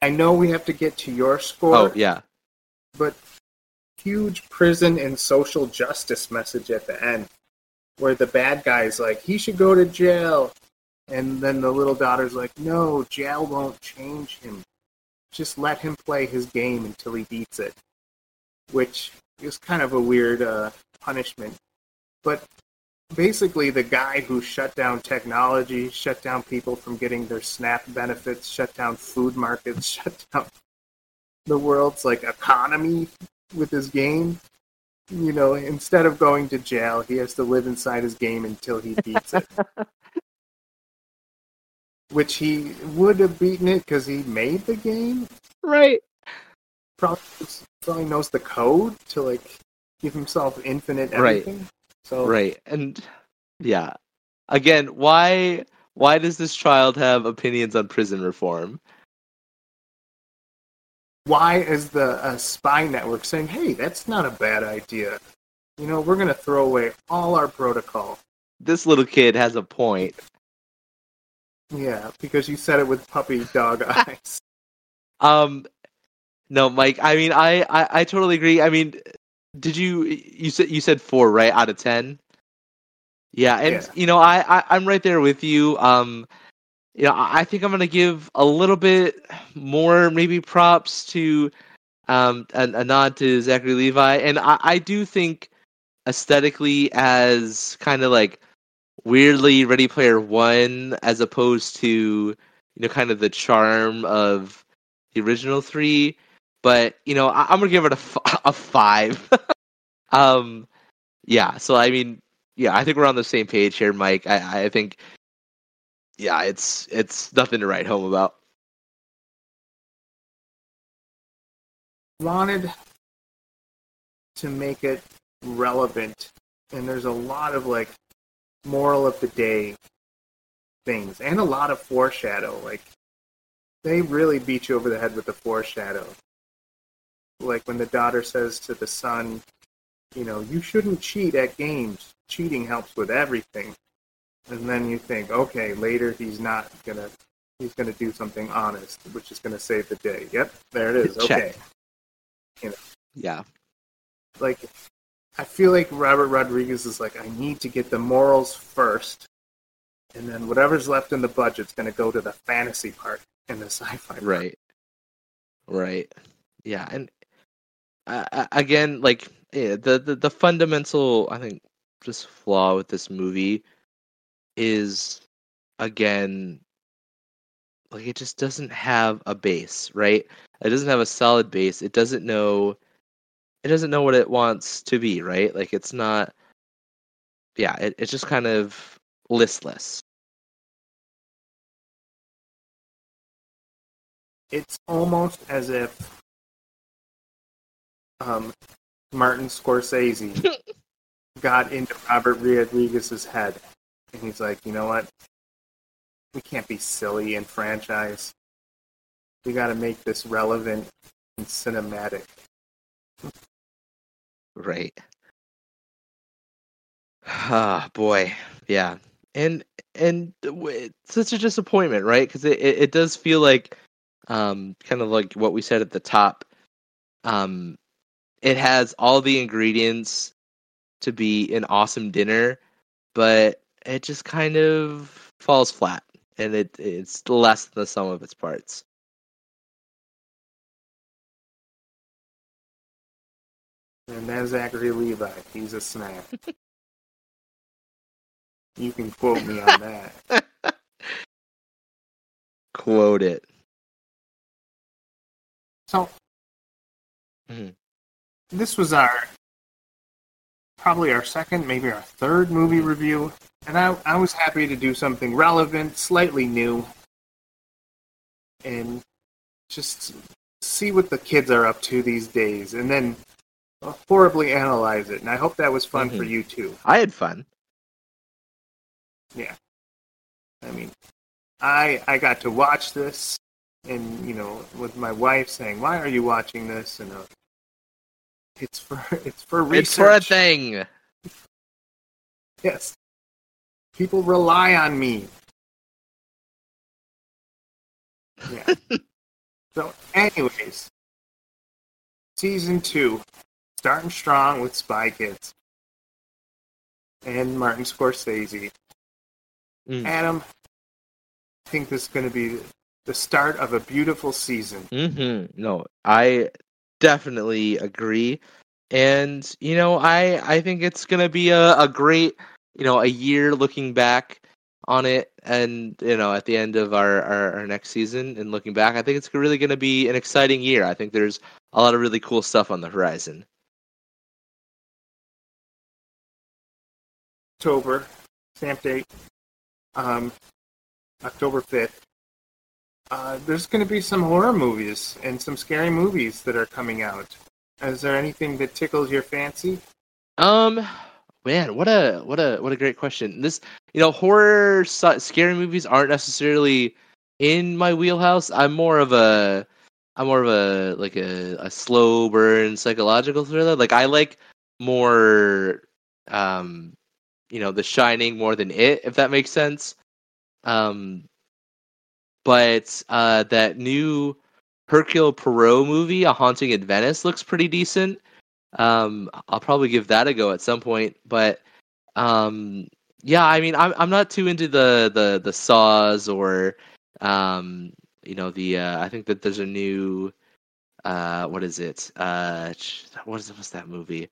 I know we have to get to your score, Oh yeah, but huge prison and social justice message at the end, where the bad guy's like, he should go to jail, and then the little daughter's like, no, jail won't change him. Just let him play his game until he beats it. which is kind of a weird uh, punishment. But basically, the guy who shut down technology, shut down people from getting their SNAP benefits, shut down food markets, shut down the world's like economy with his game. You know, instead of going to jail, he has to live inside his game until he beats it. Which he would have beaten it because he made the game. Right. Probably, probably knows the code to like give himself infinite everything. Right. So Right. And yeah. Again, why why does this child have opinions on prison reform? why is the uh, spy network saying, "Hey, that's not a bad idea"? You know, we're gonna throw away all our protocol. This little kid has a point. Yeah, because you said it with puppy dog eyes. Um no, Mike, I mean I, I I totally agree. I mean did you you said you said 4, right? Out of 10? Yeah, and Yeah. you know, I, I I'm right there with you. Um you know, I I think I'm gonna give a little bit more maybe props to um a, a nod to Zachary Levi. And I, I do think aesthetically as kind of like weirdly Ready Player One as opposed to you know kind of the charm of the original three. But you know, I, I'm gonna give it a, f- a five. um, yeah. So I mean, yeah, I think we're on the same page here, Mike. I, I think, yeah, it's it's nothing to write home about. Wanted to make it relevant, and there's a lot of like moral of the day things, and a lot of foreshadow. Like they really beat you over the head with the foreshadow. Like when the daughter says to the son, you know, you shouldn't cheat at games. Cheating helps with everything. And then you think, okay, later he's not gonna he's gonna do something honest, which is gonna save the day. Yep, there it is. Check. Okay. Yeah, Like I feel like Robert Rodriguez is like, I need to get the morals first, and then whatever's left in the budget's gonna go to the fantasy part and the sci-fi part. right, right. Yeah, and uh, uh, again, like yeah, the, the the fundamental, I think, just flaw with this movie is again like it just doesn't have a base, right? It doesn't have a solid base. It doesn't know it doesn't know what it wants to be, right? Like it's not yeah, it, it's just kind of listless. It's almost as if um, Martin Scorsese got into Robert Rodriguez's head, and he's like, you know what? We can't be silly in franchise. We got to make this relevant and cinematic. Right. Ah, boy. Yeah. And and it's such a disappointment, right? Because it, it, it does feel like um kind of like what we said at the top. Um it has all the ingredients to be an awesome dinner, but it just kind of falls flat and it it's less than the sum of its parts. And that's Zachary Levi. He's a snap. you can quote me on that. Quote it. So, Mhm. this was our probably our second, maybe our third movie review, and I, I was happy to do something relevant, slightly new, and just see what the kids are up to these days, and then horribly analyze it. And I hope that was fun for Mhm. you too. I had fun. Yeah, I mean, I I got to watch this, and you know, with my wife saying, "Why are you watching this?" and uh, it's for it's for research. It's for a thing. Yes, people rely on me. Yeah. so, anyways, season two, starting strong with Spy Kids and Martin Scorsese. Mm. Adam, I think this is going to be the start of a beautiful season. hmm No, I definitely agree. And you know, I I think it's gonna be a, a great you know a year looking back on it, and you know at the end of our, our our next season and looking back, I think it's really gonna be an exciting year. I think there's a lot of really cool stuff on the horizon. October, stamp date, um, October 5th. Uh, there's going to be some horror movies and some scary movies that are coming out. Is there anything that tickles your fancy? Um, man, what a what a what a great question. This, you know, horror scary movies aren't necessarily in my wheelhouse. I'm more of a I'm more of a like a, a slow burn psychological thriller. Like I like more um you know, The Shining more than it, if that makes sense. Um but uh that new Hercule Poirot movie, A Haunting in Venice, looks pretty decent. Um, I'll probably give that a go at some point, but um, yeah, I mean, I'm I'm not too into the the the saws or um, you know the uh, I think that there's a new uh, what is it? Uh, what is what's that movie?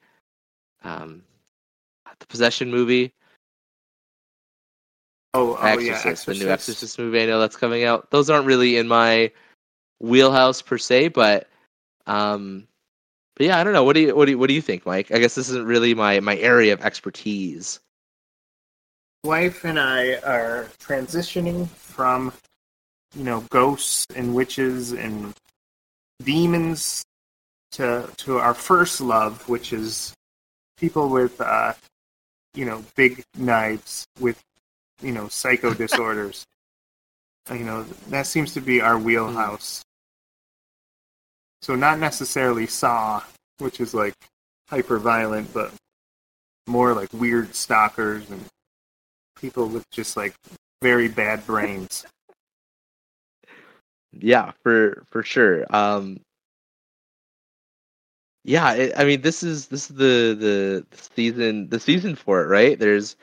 Um, the Possession movie. Oh, oh Exorcist, yeah, Exorcist. the new Exorcist movie. I know that's coming out. Those aren't really in my wheelhouse per se, but um, but yeah, I don't know. What do you what do you, what do you think, Mike? I guess this isn't really my my area of expertise. Wife and I are transitioning from you know ghosts and witches and demons to to our first love, which is people with uh, you know big knives with you know psycho disorders. You know that seems to be our wheelhouse. So not necessarily Saw, which is like hyper violent, but more like weird stalkers and people with just like very bad brains. yeah, for for sure. Um, yeah, it, I mean, this is this is the, the season the season for it, right? There's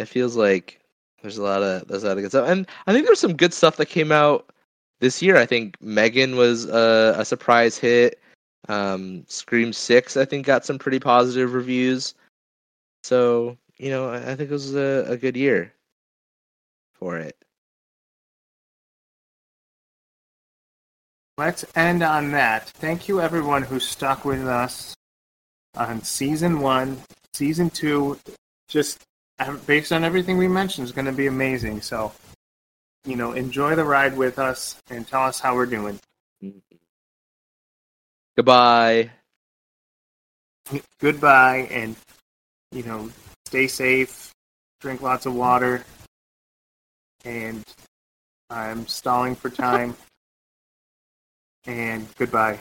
it feels like there's a lot of there's a lot of good stuff, and I think there's some good stuff that came out this year. I think Megan was a, a surprise hit. Um, Scream Six, I think, got some pretty positive reviews. So you know, I, I think it was a, a good year for it. Let's end on that. Thank you, everyone who stuck with us on season one. Season two, just um, based on everything we mentioned, is going to be amazing. So you know, enjoy the ride with us and tell us how we're doing. Goodbye. Goodbye, and you know, stay safe, drink lots of water, and I'm stalling for time. and goodbye.